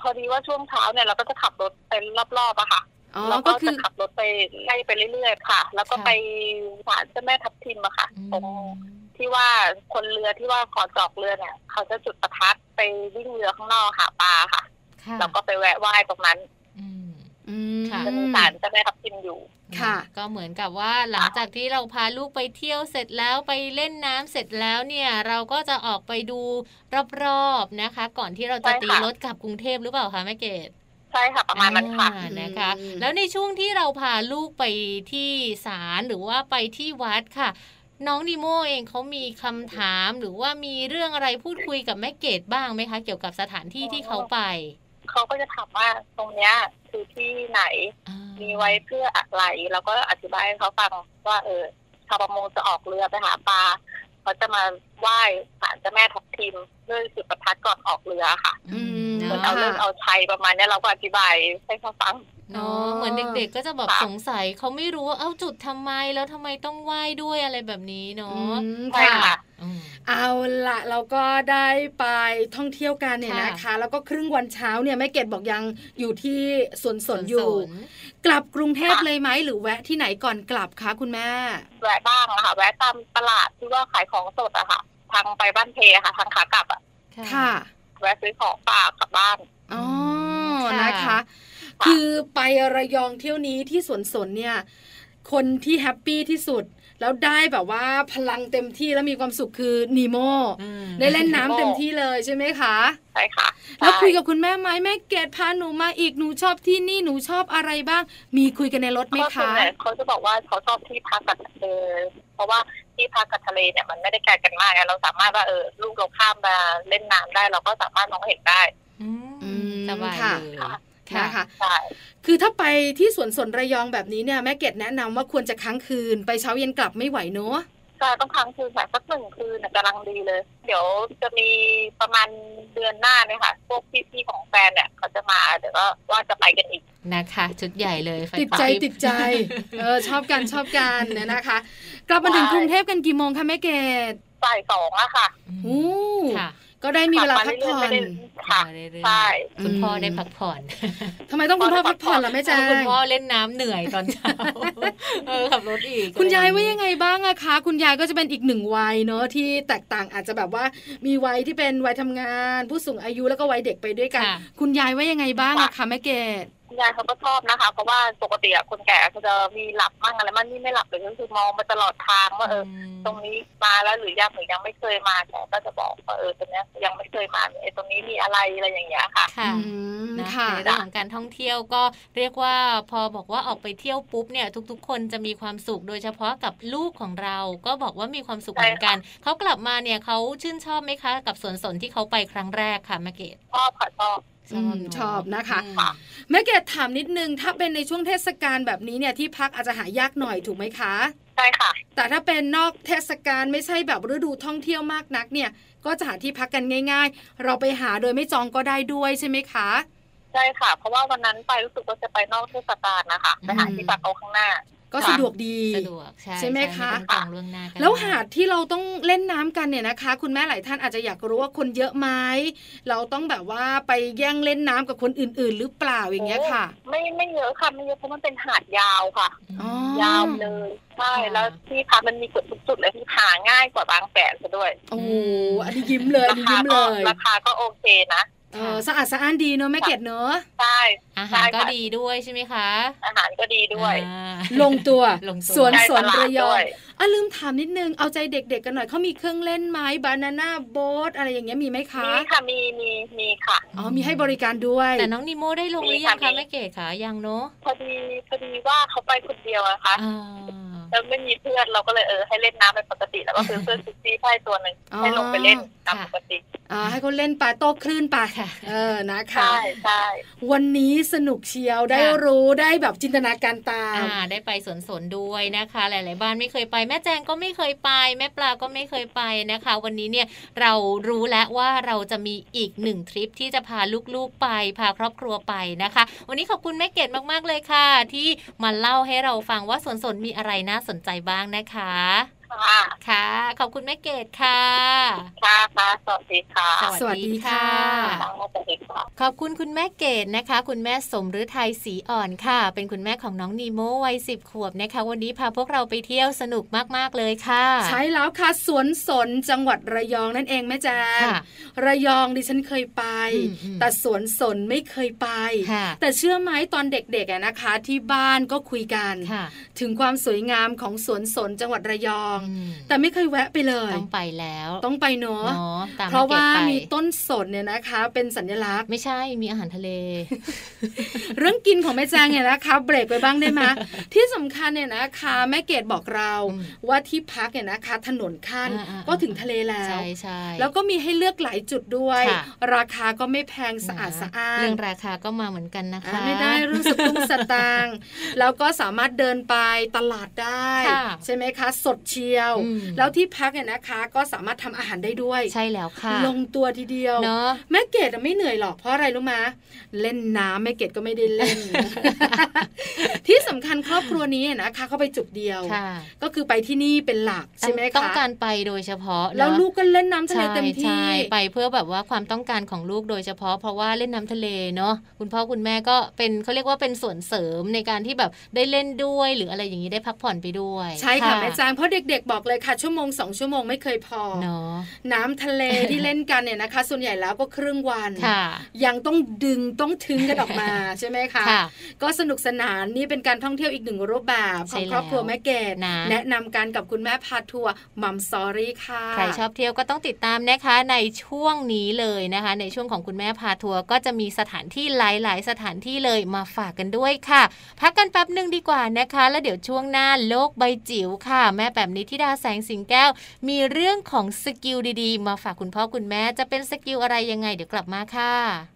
พอดีว่าช่วงเช้าเนี่ยเราก็จะขับรถไปรอบๆอะค่ะอ๋อแล้วก็ก็คืจะอขับรถไปไล่ไปเรื่อยๆค่ะ แล้วก็ค่ะไปศาลเจ้าแม่ทับทิมอะค่ะอืมตรง ที่ว่าคนเรือที่ว่าก่อนจอกเรือเนี่ย เขาจะจุดประทัดไปวิ่งเรือข้างนอกหาปลาค่ะค่ะแล้วก็ไปแวะไหว้ตรงนั้นอืม อืมค่ะ จะมีศาลเจ้าแม่ทับทิมอยู่ ค่ะ ก็เหมือนกับว่าหลังจากที่เราพาลูกไปเที่ยวเสร็จแล้วไปเล่นน้ำเสร็จแล้วเนี่ยเราก็จะออกไปดูรอบๆนะคะ ก่อนที่เราจะตีรถกลับกรุงเทพหรือเปล่าคะแม่เกดใช่ค่ะประมาณนั้นค่ะ อ่านะคะ อืม แล้วในช่วงที่เราพาลูกไปที่ศาลหรือว่าไปที่วัดค่ะ น้องนิโมเองเขามีคำถามหรือว่ามีเรื่องอะไรพูดคุยกับแม่เกดบ้างไหมคะ เกี่ยวกับสถานที่ที่เขาไป เขาก็จะถามว่าตรงเนี้ยคือที่ไหนอ่ามีไว้เพื่ออะไรแล้วก็อธิบายให้เขาฟังว่า เออชาวประมงจะออกเรือไปหาปลาเขาจะมาไหว้ศาลเจ้าแม่ทับทิมด้วยจุดประทัดก่อนออกเรือค่ะอืมเหมือนเนาะเอาเรื่องเอาชัยประมาณเนี้ยเราก็อธิบายให้เขาฟัง เนาะเหมือนเด็ก ๆ ก็จะแบบค่ะสงสัยเขาไม่รู้ว่าเอ้าจุดทำไมแล้วทำไมต้องไหว้ด้วยอะไรแบบนี้เนาะอืมใช่ค่ะค่ะอืมเอาละเราก็ได้ไปท่องเที่ยวกันเนี่ยค่ะนะคะ แล้วก็ครึ่งวันเช้าเนี่ยแม่เกดบอกยังอยู่ที่สวนสนอยู่สวนกลับกรุงเทพค่ะเลยไหมหรือแวะที่ไหนก่อนกลับคะคุณแม่ แวะบ้างอะค่ะ แวะตามตลาดที่ว่าขายของสดอะค่ะ ทางไปบ้านเพอะค่ะ ทางขากลับอะค่ะ แวะซื้อของฝากกลับบ้านอ๋อค่ะนะคะ ค่ะคือไประยองเที่ยวนี้ที่สวนสนเนี่ยคนที่แฮปปี้ที่สุด แล้วได้แบบว่าพลังเต็มที่แล้วมีความสุขคือนีโมอืมได้เล่นน้ำเต็มที่เลยใช่ไหมคะใช่ค่ะ แล้วคุยใช่กับคุณแม่ไหมแม่เกดพาหนูมาอีกหนูชอบที่นี่หนูชอบอะไรบ้าง มีคุยกันในรถไหมก็ส่วนคะใหญ่เขาจะบอกว่าเขาชอบที่พักกับทะเลเพราะว่าที่พักกับทะเลเนี่ยมันไม่ได้ไกลกันมากไงเราสามารถว่าเออลูกเราข้ามมาเล่นน้ำได้เราก็สามารถมองเห็นได้อืมอืมสบายค่ะเลยค่ะ นะคะใช่คือถ้าไปที่สวนสนระยองแบบนี้เนี่ยแม่เกดแนะนำว่าควรจะค้างคืน ไปเช้าเย็นกลับไม่ไหวเนอะใช่ต้องค้างคืนแบบสักหนึ่งคืนน่ะกำลังดีเลย เดี๋ยวจะมีประมาณเดือนหน้าเนี่ยค่ะ พวกพี่ๆของแฟนเนี่ยเขาจะมาเดี๋ยวก็ว่าจะไปกันอีกนะคะ ชุดใหญ่เลยไฟติดใจฟ้าติดใจเออชอบกันชอบกันเนี่ยนะคะ กลับมาถึงใช่กรุงเทพกันกี่โมงคะแม่เกดบ่ายสองอะค่ะอืมอู้ค่ะ ก็ได้มีเวลาขัพับกมผ่อเรื่ยๆไม่นได้ค่ะมาเรื่อยๆใช่คุณพ่ออืมได้พักผ่อนทำไมต้องคุณพ่อพักผ่อนล่ะแม่เพแจ้ราะคุณงพ่อเล่นน้ำเหนื่อยตอนเช้าเออขับรถอีก คุณยายว่ายังไงบ้างอะคะ คุณยายก็จะเป็นอีกหนึ่งวัยเนอะที่แตกต่างอาจจะแบบว่ามีวัยที่เป็นวัยทำงาน ผู้สูงอายุแล้วก็วัยเด็กไปด้วยกันค่ะคุณยายว่ายังไงบ้างอะคะแม่เกด คุณยายเขาก็ชอบนะคะ เพราะว่าปกติอะคนแก่เขาจะมีหลับมั่งอะไรมั่งนี่ไม่หลับเลยก็คือมองมาตลอดทางว่าเออตรงนี้มาแล้วหรือยังหรือยังไม่เคยมาแต่ก็จะบอกว่าเออตรงเนี้ยยังไม่เคยมาไอ้ตรงนี้มีอะไรอะไรอย่างเงี้ยค่ะค่ะอืมนะค่ะในเรื่องของการท่องเที่ยวก็เรียกว่าพอบอกว่าออกไปเที่ยวปุ๊บเนี่ยทุก ๆ คนจะมีความสุขโดยเฉพาะกับลูกของเราก็บอกว่ามีความสุขใช่เหมือนกันค่ะเขากลับมาเนี่ยเขาชื่นชอบไหมคะ กับสวนสนที่เขาไปครั้งแรกค่ะแม่เกดชอบค่ะชอบอืมเน ชอบนะคะอืมค่ะแม่เกดถามนิดนึง ถ้าเป็นในช่วงเทศกาลแบบนี้เนี่ยที่พักอาจจะหายากหน่อยถูกไหมคะใช่ค่ะ แต่ถ้าเป็นนอกเทศกาลไม่ใช่แบบฤดูท่องเที่ยวมากนักเนี่ย ก็จะหาที่พักกันง่าย ๆ เราไปหาโดยไม่จองก็ได้ด้วยใช่ไหมคะใช่ค่ะ เพราะว่าวันนั้นไปรู้สึกว่าจะไปนอกเทศกาลนะคะไปหาที่พักเอาข้างหน้า ก็ค่ะสะดวกดีสะดวกใช่ใช่ไหมคะไม่ต้องจองล่วงหน้ากันแล้วหาดที่เราต้องเล่นน้ำกันเนี่ยนะคะ คุณแม่หลายท่านอาจจะอยากรู้ว่าคนเยอะไหมเราต้องแบบว่าไปแย่งเล่นน้ำกับคนอื่น ๆ หรือเปล่าอย่างเงี้ยค่ะ ไม่ไม่เยอะค่ะไม่เยอะเพราะมันเป็นหาดยาวค่ะอ๋อยาวเลยใช่แล้วที่พักมันมีเกือบทุกจุดเลยที่หาง่ายกว่าบางแสนซะด้วย โอ้โหอันนี้ยิ้มเลยอันรานี้คายิ้มก็เลยราคาก็โอเคนะ เออสะอาดสะอ้านดีเนอะแม่เกดเนอะใช่อาหารก็ดีด้วยใช่ไหมคะ อาหารก็ดีด้วยอ่าลงตัวลงตัวสวนใกล้สนตลาดระยอด้งวยอะลืมถามนิดนึงเอาใจเด็กๆกันหน่อยเขามีเครื่องเล่นไหม้บานาน่าโบ๊ทอะไรอย่างเงี้ยมีไหมคะมีค่ะมีมีมีค่ะอ๋อมีให้บริการด้วยแต่น้องนิโมได้ลงหรือยังมีคะค่ะมีแม่เกดคะยังเนอะพอดีพอดีว่าเขาไปคนเดียวนะคะอ่า แล้วไม่มีเพื่อนเราก็เลยเออให้เล่นน้ำเป็นปกติ แล้วก็ซื้อเพื่อนซิตี้ให้ตัวหนึ่งอ๋อให้ลงไปเล่นตามปกติอ่าให้เขาเล่นปลาโต้คลื่นไปค่ะเออนะคะ ใช่ใช่วันนี้สนุกเชียวได้รู้ได้แบบจินตนาการตามอ่าได้ไปสวนสนด้วยนะคะ หลาย ๆ บ้านไม่เคยไป แม่แจงก็ไม่เคยไป แม่ปลาก็ไม่เคยไปนะคะ วันนี้เนี่ยเรารู้แล้วว่าเราจะมีอีกหนึ่งทริปที่จะพาลูก ๆ ไป พาครอบครัวไปนะคะ วันนี้ขอบคุณแม่เกดมาก ๆ เลยค่ะ ที่มาเล่าให้เราฟังว่าสวนสนมีอะไรน่าสนใจบ้างนะคะ คค่ะค่ะ ขอบคุณแม่เกดค่ะ ค่ะค่ะสวัสดีค่ะสวัสดีค่ะ สวัสดีค่ะ ขอบคุณคุณแม่เกดนะคะ คุณแม่สมฤทัยศรีอ่อนค่ะ เป็นคุณแม่ของน้องนีโมวัยสิบขวบนะคะ วันนี้พาพวกเราไปเที่ยวสนุกมากๆเลยค่ะ ใช่แล้วค่ะสวนสนจังหวัดระยองนั่นเองแม่แจ้งค่ะระยองดิฉันเคยไปอืมอืมแต่สวนสนไม่เคยไปค่ะแต่เชื่อไหมตอนเด็กๆอะนะคะ ที่บ้านก็คุยกันค่ะถึงความสวยงามของสวนสนจังหวัดระยองอืมแต่ไม่เคยแวะไปเลย ต้องไปแล้ว ต้องไปเนอะเนาะตามเพราะว่าแกดไปมีต้นสนเนี่ยนะคะ เป็นสัญลักษณ์ ไม่ใช่มีอาหารทะเล เรื่องกินของแม่แจงเนี่ยนะคะ เบรกไปบ้างได้ไหมที่สำคัญเนี่ยนะคะ แม่เกดบอกเราอืมว่าที่พักเนี่ยนะคะ ถนนขั้นอ่าๆๆก็ถึงทะเลแล้วใช่ใช่แล้วก็มีให้เลือกหลายจุดด้วยค่ะราคาก็ไม่แพงสะอาดสะอ้านเรื่องราคาก็มาเหมือนกันนะคะอ่าไม่ได้เรื่องสตุ้งสตางค์แล้วก็สามารถเดินไปตลาดได้ค่ะใช่ไหมคะ สดเชียวอืมแล้วที่พักเนี่ยนะคะ ก็สามารถทำอาหารได้ด้วย ใช่แล้วค่ะ ลงตัวทีเดียวเนาะแม่เกดอะไม่เหนื่อยหรอกเพราะอะไรรู้มะเล่นน้ำแม่เกดก็ไม่ได้เล่น ที่สำคัญครอบครัวนี้อะนะคะเขาไปจุดเดียวค่ะก็คือไปที่นี่เป็นหลักใช่ไหมคะต้องการไปโดยเฉพาะ แล้วเนอะลูกก็เล่นน้ำทะเลใช่เต็มที่ใช่ไปเพื่อแบบว่าความต้องการของลูกโดยเฉพาะ เพราะว่าเล่นน้ำทะเลเนาะคุณพ่อคุณแม่ก็เป็นเขาเรียกว่าเป็นส่วนเสริมในการที่แบบได้เล่นด้วยหรืออะไรอย่างนี้ได้พักผ่อนไปด้วย ใช่ค่ะแม่จางเพราะเด็กๆบอกเลยค่ะ ชั่วโมงสองชั่วโมงไม่เคยพอเนาะน้ำทะเลที่เล่นกันเนี่ยนะคะ ส่วนใหญ่แล้วก็ครึ่งวันค่ะยังต้องดึงต้องทึงกันออกมาใช่ไหมคะค่ะก็สนุกสนานนี่เป็นการท่องเที่ยวอีกหนึ่งรูปแบบขใช่องครอบครัวแล้วแม่เกดนะแนะนำกันกับคุณแม่พาทัวร์มัมซอรี่ค่ะใครชอบเที่ยวก็ต้องติดตามนะคะในช่วงนี้เลยนะคะ ในช่วงของคุณแม่พาทัวร์ก็จะมีสถานที่หลาย ๆ สถานที่เลยมาฝากกันด้วยค่ะ พักกันแป๊บหนึ่งดีกว่านะคะ แล้วเดี๋ยวช่วงหน้าโลกใบจิ๋วค่ะ แม่แป๋มนิธิดาแสงสิงแก้ว มีเรื่องของ skill ดีๆ มาฝากคุณพ่อคุณแม่จะเป็น skill อะไรยังไงเดี๋ยวกลับมาค่ะ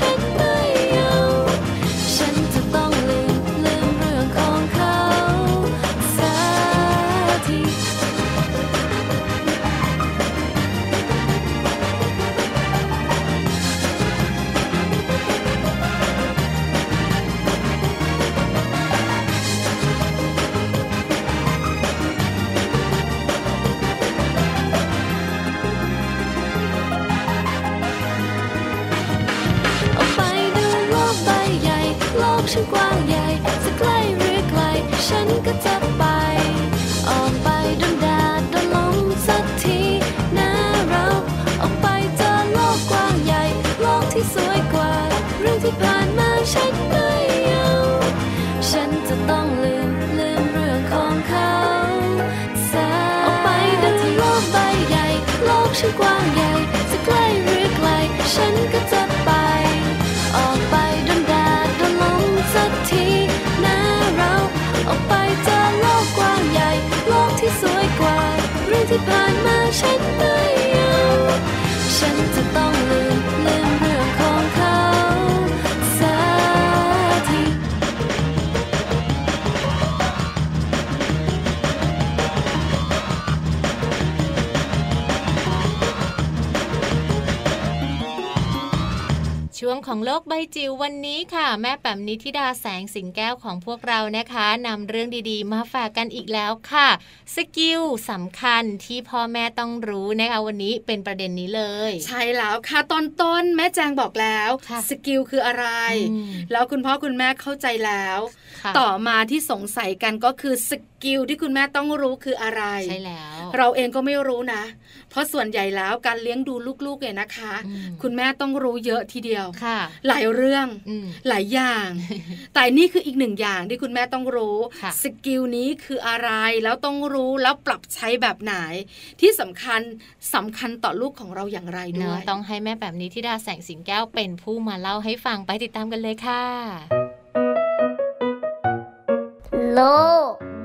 ผ่ ช่วงของโลกใบจิ๋ววันนี้ค่ะ แม่แป๋มนิธิดาแสงสิงแก้วของพวกเรานะคะนำเรื่องดีๆ มาฝากกันอีกแล้วค่ะ skill สำคัญที่พ่อแม่ต้องรู้นะคะวันนี้เป็นประเด็นนี้เลย ใช่แล้วค่ะตอนต้นแม่แจงบอกแล้วค่ะ skill คืออะไรอืมแล้วคุณพ่อคุณแม่เข้าใจแล้วค่ะต่อมาที่สงสัยกันก็คือ skill ที่คุณแม่ต้องรู้คืออะไรใช่แล้ว เราเองก็ไม่รู้นะเพราะส่วนใหญ่แล้วการเลี้ยงดูลูกๆเนี่ยนะคะอืมคุณแม่ต้องรู้เยอะทีเดียวค่ะ หลายเรื่องอืมหลายอย่าง แต่นี่คืออีกหนึ่งอย่างที่คุณแม่ต้องรู้ค่ะสกิลนี้คืออะไรแล้วต้องรู้แล้วปรับใช้แบบไหน ที่สำคัญสำคัญต่อลูกของเราอย่างไรด้เนวอะยต้องให้แม่แบบนี้ที่ดาแสงสิงแก้วเป็นผู้มาเล่าให้ฟังไปติดตามกันเลยค่ะโลก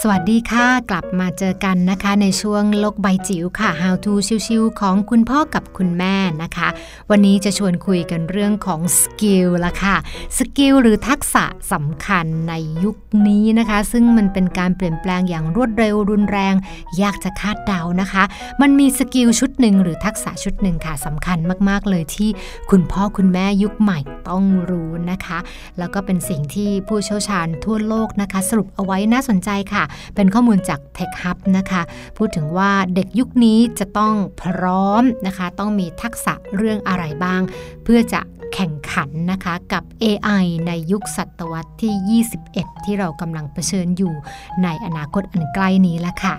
สวัสดีค่ะกลับมาเจอกันนะคะ ในช่วงโลกใบจิ๋วค่ะ How to ชิวๆของคุณพ่อกับคุณแม่นะคะ วันนี้จะชวนคุยกันเรื่องของ skill ละค่ะ skill หรือทักษะสำคัญในยุคนี้นะคะ ซึ่งมันเป็นการเปลี่ยนแปลงอย่างรวดเร็วรุนแรง ยากจะคาดเดานะคะ มันมีสกิลชุดหนึ่งหรือทักษะชุดหนึ่งค่ะสำคัญมากๆ เลยที่คุณพ่อคุณแม่ยุคใหม่ต้องรู้นะคะ แล้วก็เป็นสิ่งที่ผู้เชี่ยวชาญทั่วโลกนะคะ สรุปเอาไว้น่าสนใจค่ะเป็นข้อมูลจาก Tech Hub นะคะ พูดถึงว่าเด็กยุคนี้จะต้องพร้อมนะคะ ต้องมีทักษะเรื่องอะไรบ้าง เพื่อจะแข่งขันนะคะกับ AI ในยุคศตวรรษที่ 21 ที่เรากำลังเผชิญอยู่ในอนาคตอันใกล้นี้แล้วค่ะ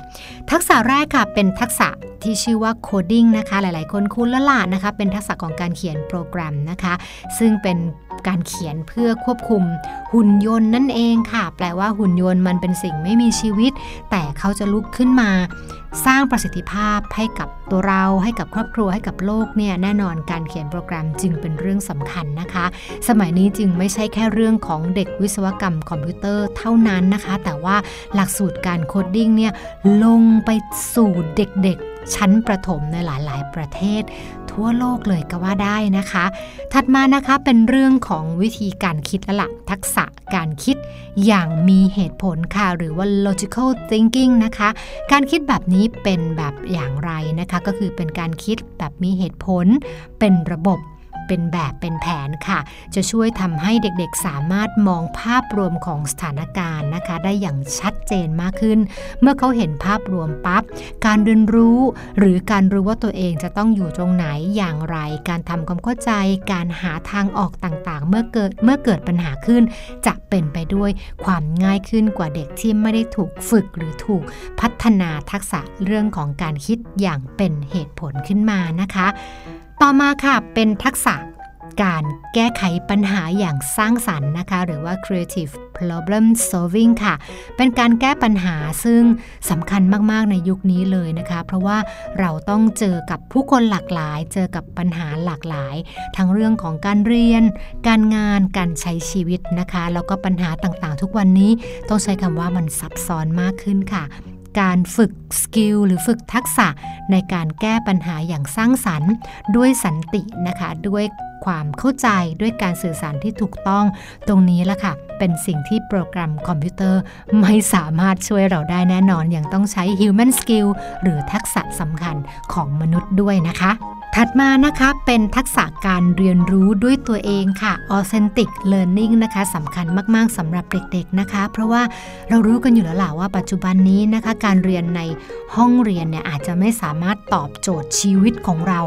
ทักษะแรกค่ะเป็นทักษะที่ชื่อว่าโคดิ้งนะคะ หลายๆ คนคุ้นละล่ะนะคะ เป็นทักษะของการเขียนโปรแกรมนะคะ ซึ่งเป็น การเขียนเพื่อควบคุมหุ่นยนต์นั่นเองค่ะ แปลว่าหุ่นยนต์มันเป็นสิ่งไม่มีชีวิต แต่เขาจะลุกขึ้นมา สร้างประสิทธิภาพให้กับตัวเราให้กับครอบครัวให้กับโลกเนี่ยแน่นอนการเขียนโปรแกรมจึงเป็นเรื่องสำคัญนะคะ สมัยนี้จึงไม่ใช่แค่เรื่องของเด็กวิศวกรรมคอมพิวเตอร์เท่านั้นนะคะ แต่ว่าหลักสูตรการโคดดิ้งเนี่ยลงไปสู่เด็กๆ ชั้นประถมในหลาย ๆ ประเทศ ทั่วโลกเลยก็ว่าได้นะคะ ถัดมานะคะเป็นเรื่องของวิธีการคิดและละทักษะการคิดอย่างมีเหตุผลค่ะ หรือว่า logical thinking นะคะ การคิดแบบนี้เป็นแบบอย่างไรนะคะ ก็คือเป็นการคิดแบบมีเหตุผล เป็นระบบ เป็นแบบเป็นแผนค่ะ จะช่วยทำให้เด็กๆ สามารถมองภาพรวมของสถานการณ์นะคะ ได้อย่างชัดเจนมากขึ้น เมื่อเขาเห็นภาพรวมปั๊บการเรียนรู้หรือการรู้ว่าตัวเองจะต้องอยู่ตรงไหนอย่างไร การทำความเข้าใจ การหาทางออกต่างๆ เมื่อเกิดเมื่อเกิดปัญหาขึ้น จะเป็นไปด้วยความง่ายขึ้นกว่าเด็กที่ไม่ได้ถูกฝึกหรือถูกพัฒนาทักษะเรื่องของการคิดอย่างเป็นเหตุผลขึ้นมานะคะ ต่อมาค่ะเป็นทักษะการแก้ไขปัญหาอย่างสร้างสรรค์นะคะ หรือว่า creative problem solving ค่ะ เป็นการแก้ปัญหาซึ่งสำคัญมาก ๆ ในยุคนี้เลยนะคะ เพราะว่าเราต้องเจอกับผู้คนหลากหลาย เจอกับปัญหาหลากหลาย ทั้งเรื่องของการเรียน การงาน การใช้ชีวิตนะคะ แล้วก็ปัญหาต่างๆ ทุกวันนี้ต้องใช้คำว่ามันซับซ้อนมากขึ้นค่ะ การฝึกสกิลหรือฝึกทักษะในการแก้ปัญหาอย่างสร้างสรรค์ ด้วยสันตินะคะด้วยความเข้าใจด้วยการสื่อสารที่ถูกต้อง ตรงนี้ละค่ะ เป็นสิ่งที่โปรแกรมคอมพิวเตอร์ไม่สามารถช่วยเราได้แน่นอนยังต้องใช้ human skill หรือทักษะสำคัญของมนุษย์ด้วยนะคะ ถัดมานะคะเป็นทักษะการเรียนรู้ด้วยตัวเองค่ะ authentic learning นะคะสำคัญมากๆสำหรับเด็กๆนะคะ เพราะว่าเรารู้กันอยู่แล้วล่ะว่าปัจจุบันนี้นะคะ การเรียนในห้องเรียนเนี่ยอาจจะไม่สามารถตอบโจทย์ชีวิตของเรา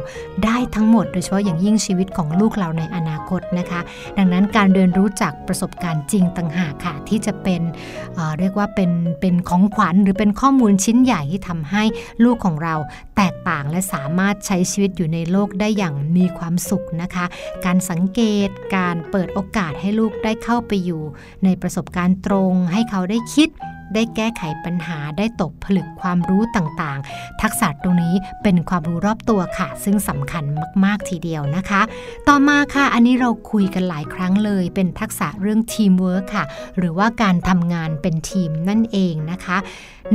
ได้ทั้งหมด โดยเฉพาะอย่างยิ่งชีวิตของลูกเราในอนาคตนะคะ ดังนั้นการเรียนรู้จากประสบการณ์จริงต่างหากค่ะ ที่จะเป็นเเรียกว่าเป็นเป็นของขวัญหรือเป็นข้อมูลชิ้นใหญ่ที่ทำให้ลูกของเราแตกต่างและสามารถใช้ชีวิตอยู่อยู่ในโลกได้อย่างมีความสุขนะคะ การสังเกตการเปิดโอกาสให้ลูกได้เข้าไปอยู่ ในประสบการณ์ตรงให้เขาได้คิดได้แก้ไขปัญหาได้ตกผลึกความรู้ต่างๆ ทักษะตรงนี้เป็นความรู้รอบตัวค่ะ ซึ่งสำคัญมากๆทีเดียวนะคะ ต่อมาค่ะ อันนี้เราคุยกันหลายครั้งเลย เป็นทักษะเรื่องทีมเวิร์คค่ะ หรือว่าการทำงานเป็นทีมนั่นเองนะคะ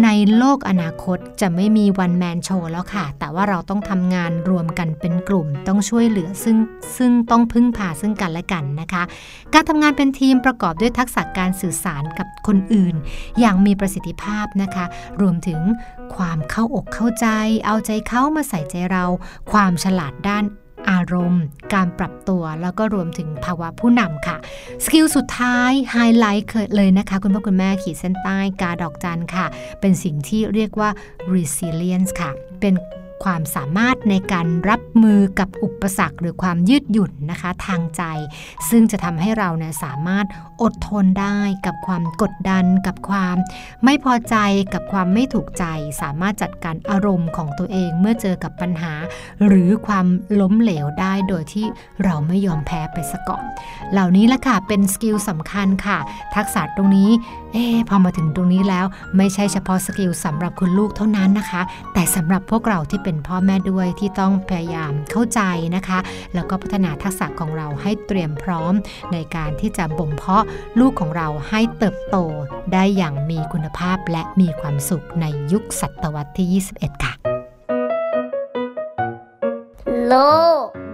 ในโลกอนาคตจะไม่มี one man show แล้วค่ะ แต่ว่าเราต้องทำงานรวมกันเป็นกลุ่ม ต้องช่วยเหลือซึ่งซึ่งต้องพึ่งพาซึ่งกันและกันนะคะ การทำงานเป็นทีมประกอบด้วยทักษะการสื่อสารกับคนอื่น อย่างมีประสิทธิภาพนะคะ รวมถึงความเข้าอกเข้าใจ เอาใจเขามาใส่ใจเรา ความฉลาดด้าน อารมณ์ การปรับตัว แล้วก็รวมถึงภาวะผู้นำค่ะ skill สุดท้ายไฮไลท์เลยนะคะ คุณพ่อคุณแม่ขีดเส้นใต้กาดอกจันค่ะ เป็นสิ่งที่เรียกว่า resilience ค่ะ เป็น ความสามารถในการรับมือกับอุปสรรคหรือความยืดหยุ่นนะคะทางใจ ซึ่งจะทำให้เราเนี่ยสามารถอดทนได้กับความกดดัน กับความไม่พอใจกับความไม่ถูกใจ สามารถจัดการอารมณ์ของตัวเองเมื่อเจอกับปัญหา หรือความล้มเหลวได้โดยที่เราไม่ยอมแพ้ไปซะก่อนเหล่านี้แหละค่ะเป็นสกิลสำคัญค่ะ ทักษะตรงนี้เอ๊พอมาถึงตรงนี้แล้ว ไม่ใช่เฉพาะสกิลสำหรับคุณลูกเท่านั้นนะคะ แต่สำหรับพวกเราที่เป็นพ่อแม่ด้วยที่ต้องพยายามเข้าใจนะคะ แล้วก็พัฒนาทักษะของเราให้เตรียมพร้อมในการที่จะบ่มเพาะลูกของเราให้เติบโตได้อย่างมีคุณภาพและมีความสุขในยุคศตวรรษที่ 21 ค่ะ โล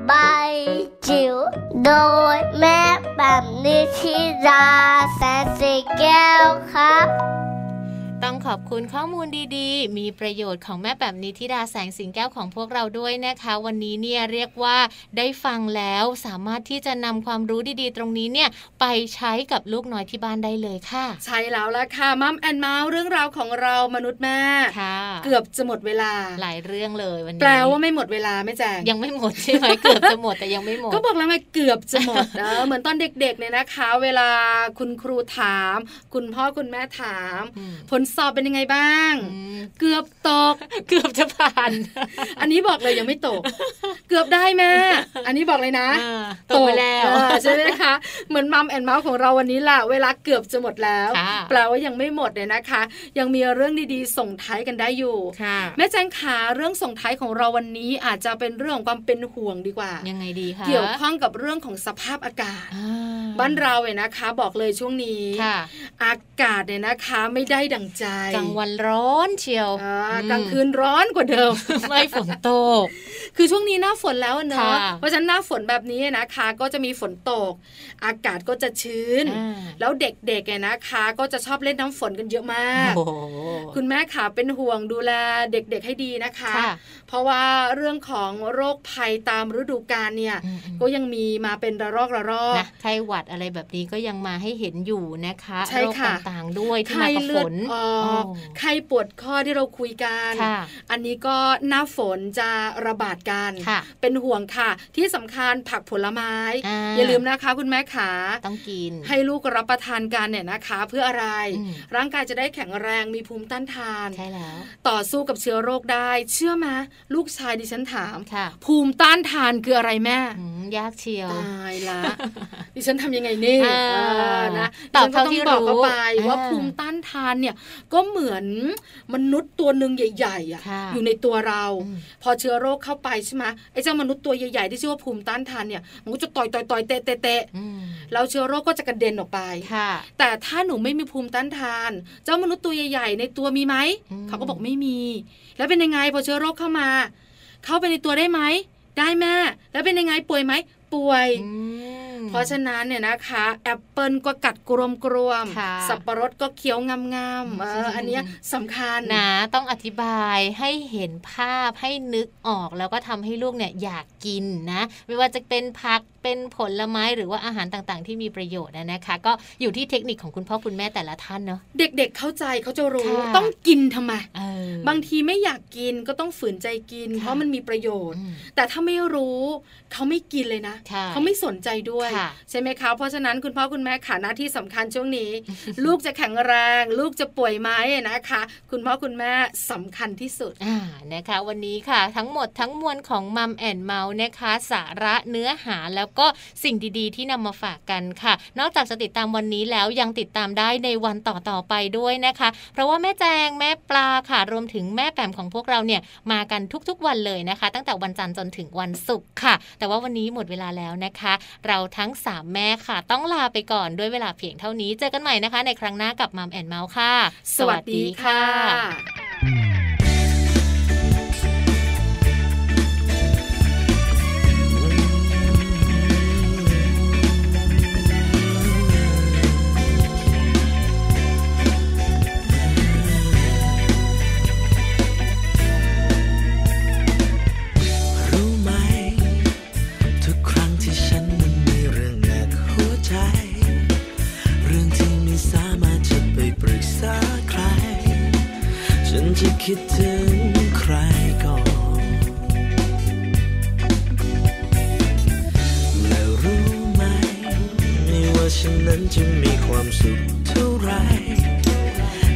บายจิ๋วโดยแม่แบบนิชิราแสนสีแก้วครับ ต้องขอบคุณข้อมูลดีๆ มีประโยชน์ของแม่แบบนิธิดาแสงสิงแก้วของพวกเราด้วยนะคะ วันนี้เนี่ยเรียกว่าได้ฟังแล้วสามารถที่จะนำความรู้ดีๆ ตรงนี้เนี่ยไปใช้กับลูกน้อยที่บ้านได้เลยค่ะ ใช่แล้วละค่ะมัมแอนเมาส์เรื่องราวของเรามนุษย์แม่ค่ะเกือบจะหมดเวลาหลายเรื่องเลยวันนี้แปลว่าไม่หมดเวลาไม่แจ้งยังไม่หมดใช่ไหมเกือบจะหมดแต่ยังไม่หมดก็บอกแล้วไงเกือบจะหมดนะเหมือนตอนเด็กๆเนี่ยนะคะ เวลาคุณครูถาม คุณพ่อคุณแม่ถามผลสอบเป็นยังไงบ้างาง เกือบตก เกือบจะผ่าน อันนี้บอกเลยยังไม่ตก เกือบได้แม่อันนี้บอกเลยนะตกไปแล้วใช่ไหมคะเหมือนมัมแอนเมาส์ของเราวันนี้แหละเวลาเกือบจะหมดแล้ว แปลว่ายังไม่หมดเนี่ยนะคะ ยังมีเรื่องดีๆ ส่งท้ายกันได้อยู่แม่แจ้งขาเรื่องส่งท้ายของเราวันนี้อาจจะเป็นเรื่องของความเป็นห่วงดีกว่ายังไงดีคะเกี่ยวข้องกับเรื่องของสภาพอากาศ บ้านเราเนี่ยนะคะ บอกเลยช่วงนี้อากาศเนี่ยนะคะไม่ได้ดังใจกลางวันร้อนเชียวกลางคืนร้อนกว่าเดิมไม่ฝนตก คือช่วงนี้หน้าฝนแล้วเนอะเพราะฉะนั้นหน้าฝนแบบนี้นะคะ ก็จะมีฝนตก อากาศก็จะชื้น แล้วเด็กๆเนี่ยนะคะ ก็จะชอบเล่นน้ำฝนกันเยอะมาก คุณแม่ขาเป็นห่วงดูแลเด็กๆให้ดีนะคะ เพราะว่าเรื่องของโรคภัยตามฤดูกาลเนี่ยก็ยังมีมาเป็นระลอกระลอกไข้หวัดอะไรแบบนี้ก็ยังมาให้เห็นอยู่นะคะโรคต่างๆด้วยที่มากับฝนไข้ปวดข้อที่เราคุยกัน อันนี้ก็หน้าฝนจะระบาดกัน เป็นห่วงค่ะ ที่สำคัญผักผลไม้ อย่าลืมนะคะคุณแม่ขาต้องกิน ให้ลูกรับประทานกันเนี่ยนะคะ เพื่ออะไร ร่างกายจะได้แข็งแรงมีภูมิต้านทาน ใช่แล้ว ต่อสู้กับเชื้อโรคได้ เชื่อไหมลูกชายดิฉันถาม ภูมิต้านทานคืออะไรแม่ ยากเชียว ตายละดิฉันทำยังไงนี่นะตอบเท่าที่รู้ไปว่าภูมิต้านทานเนี่ยก็เหมือนมนุษย์ตัวหนึ่งใหญ่ๆอะอยู่ในตัวเรา พอเชื้อโรคเข้าไปใช่ไหมไอ้เจ้ามนุษย์ตัวใหญ่ๆที่ชื่อว่าภูมิต้านทานเนี่ยมันก็จะต่อยต่อยต่อยเตะเตะเตะแล้วเชื้อโรคก็จะกระเด็นออกไปแต่ถ้าหนูไม่มีภูมิต้านทาน เจ้ามนุษย์ตัวใหญ่ ๆ ในตัวมีไหมเขาก็บอกไม่มี แล้วเป็นยังไงพอเชื้อโรคเข้ามา เข้าไปในตัวได้ไหมได้แม่แล้วเป็นยังไงป่วยไหมป่วย เพราะฉะนั้นเนี่ยนะคะแอปเปิลก็กัดกรวมกรวมสับปะรดก็เคี้ยวงามๆเอออันนี้สำคัญนะต้องอธิบายให้เห็นภาพให้นึกออกแล้วก็ทำให้ลูกเนี่ยอยากกินนะ ไม่ว่าจะเป็นผักเป็นผลไม้หรือว่าอาหารต่างๆ ที่มีประโยชน์นะคะ ก็อยู่ที่เทคนิคของคุณพ่อคุณแม่แต่ละท่านเนาะเด็กๆเข้าใจเขาจะรู้ต้องกินทำไมบางทีไม่อยากกินก็ต้องฝืนใจกิน เพราะมันมีประโยชน์ แต่ถ้าไม่รู้เขาไม่กินเลยนะ เขาไม่สนใจด้วยใช่ไหมคะเพราะฉะนั้นคุณพ่อคุณแม่ขาหน้าที่สำคัญช่วงนี้ ลูกจะแข็งแรง ลูกจะป่วยไหมนะคะ คุณพ่อคุณแม่สำคัญที่สุดอ่านะคะ วันนี้ค่ะ ทั้งหมดทั้งมวลของมัมแอนเมาส์นะคะ สาระเนื้อหาแล้วก็สิ่งดีๆ ที่นำมาฝากกันค่ะ นอกจากจะติดตามวันนี้แล้วยังติดตามได้ในวันต่อๆไปด้วยนะคะ เพราะว่าแม่แจงแม่ปลาค่ะรวมถึงแม่แปมของพวกเราเนี่ยมากันทุกๆวันเลยนะคะ ตั้งแต่วันจันทร์จนถึงวันศุกร์ค่ะ แต่ว่าวันนี้หมดเวลาแล้วนะคะ เราทั้ั้ง 3 แม่ค่ะ ต้องลาไปก่อนด้วยเวลาเพียงเท่านี้ เจอกันใหม่นะคะ ในครั้งหน้ากับมัมแอนเมาส์ค่ะ สวัสดีค่ะ จะคิดถึงใครก่อน แล้วรู้ไหมไม่ว่าฉันนั้นจะมีความสุขเท่าไร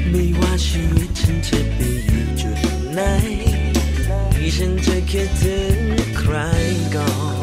ไม่ว่าชีวิตฉันจะไปอยู่จุดไหน ฉันจะคิดถึงใครก่อน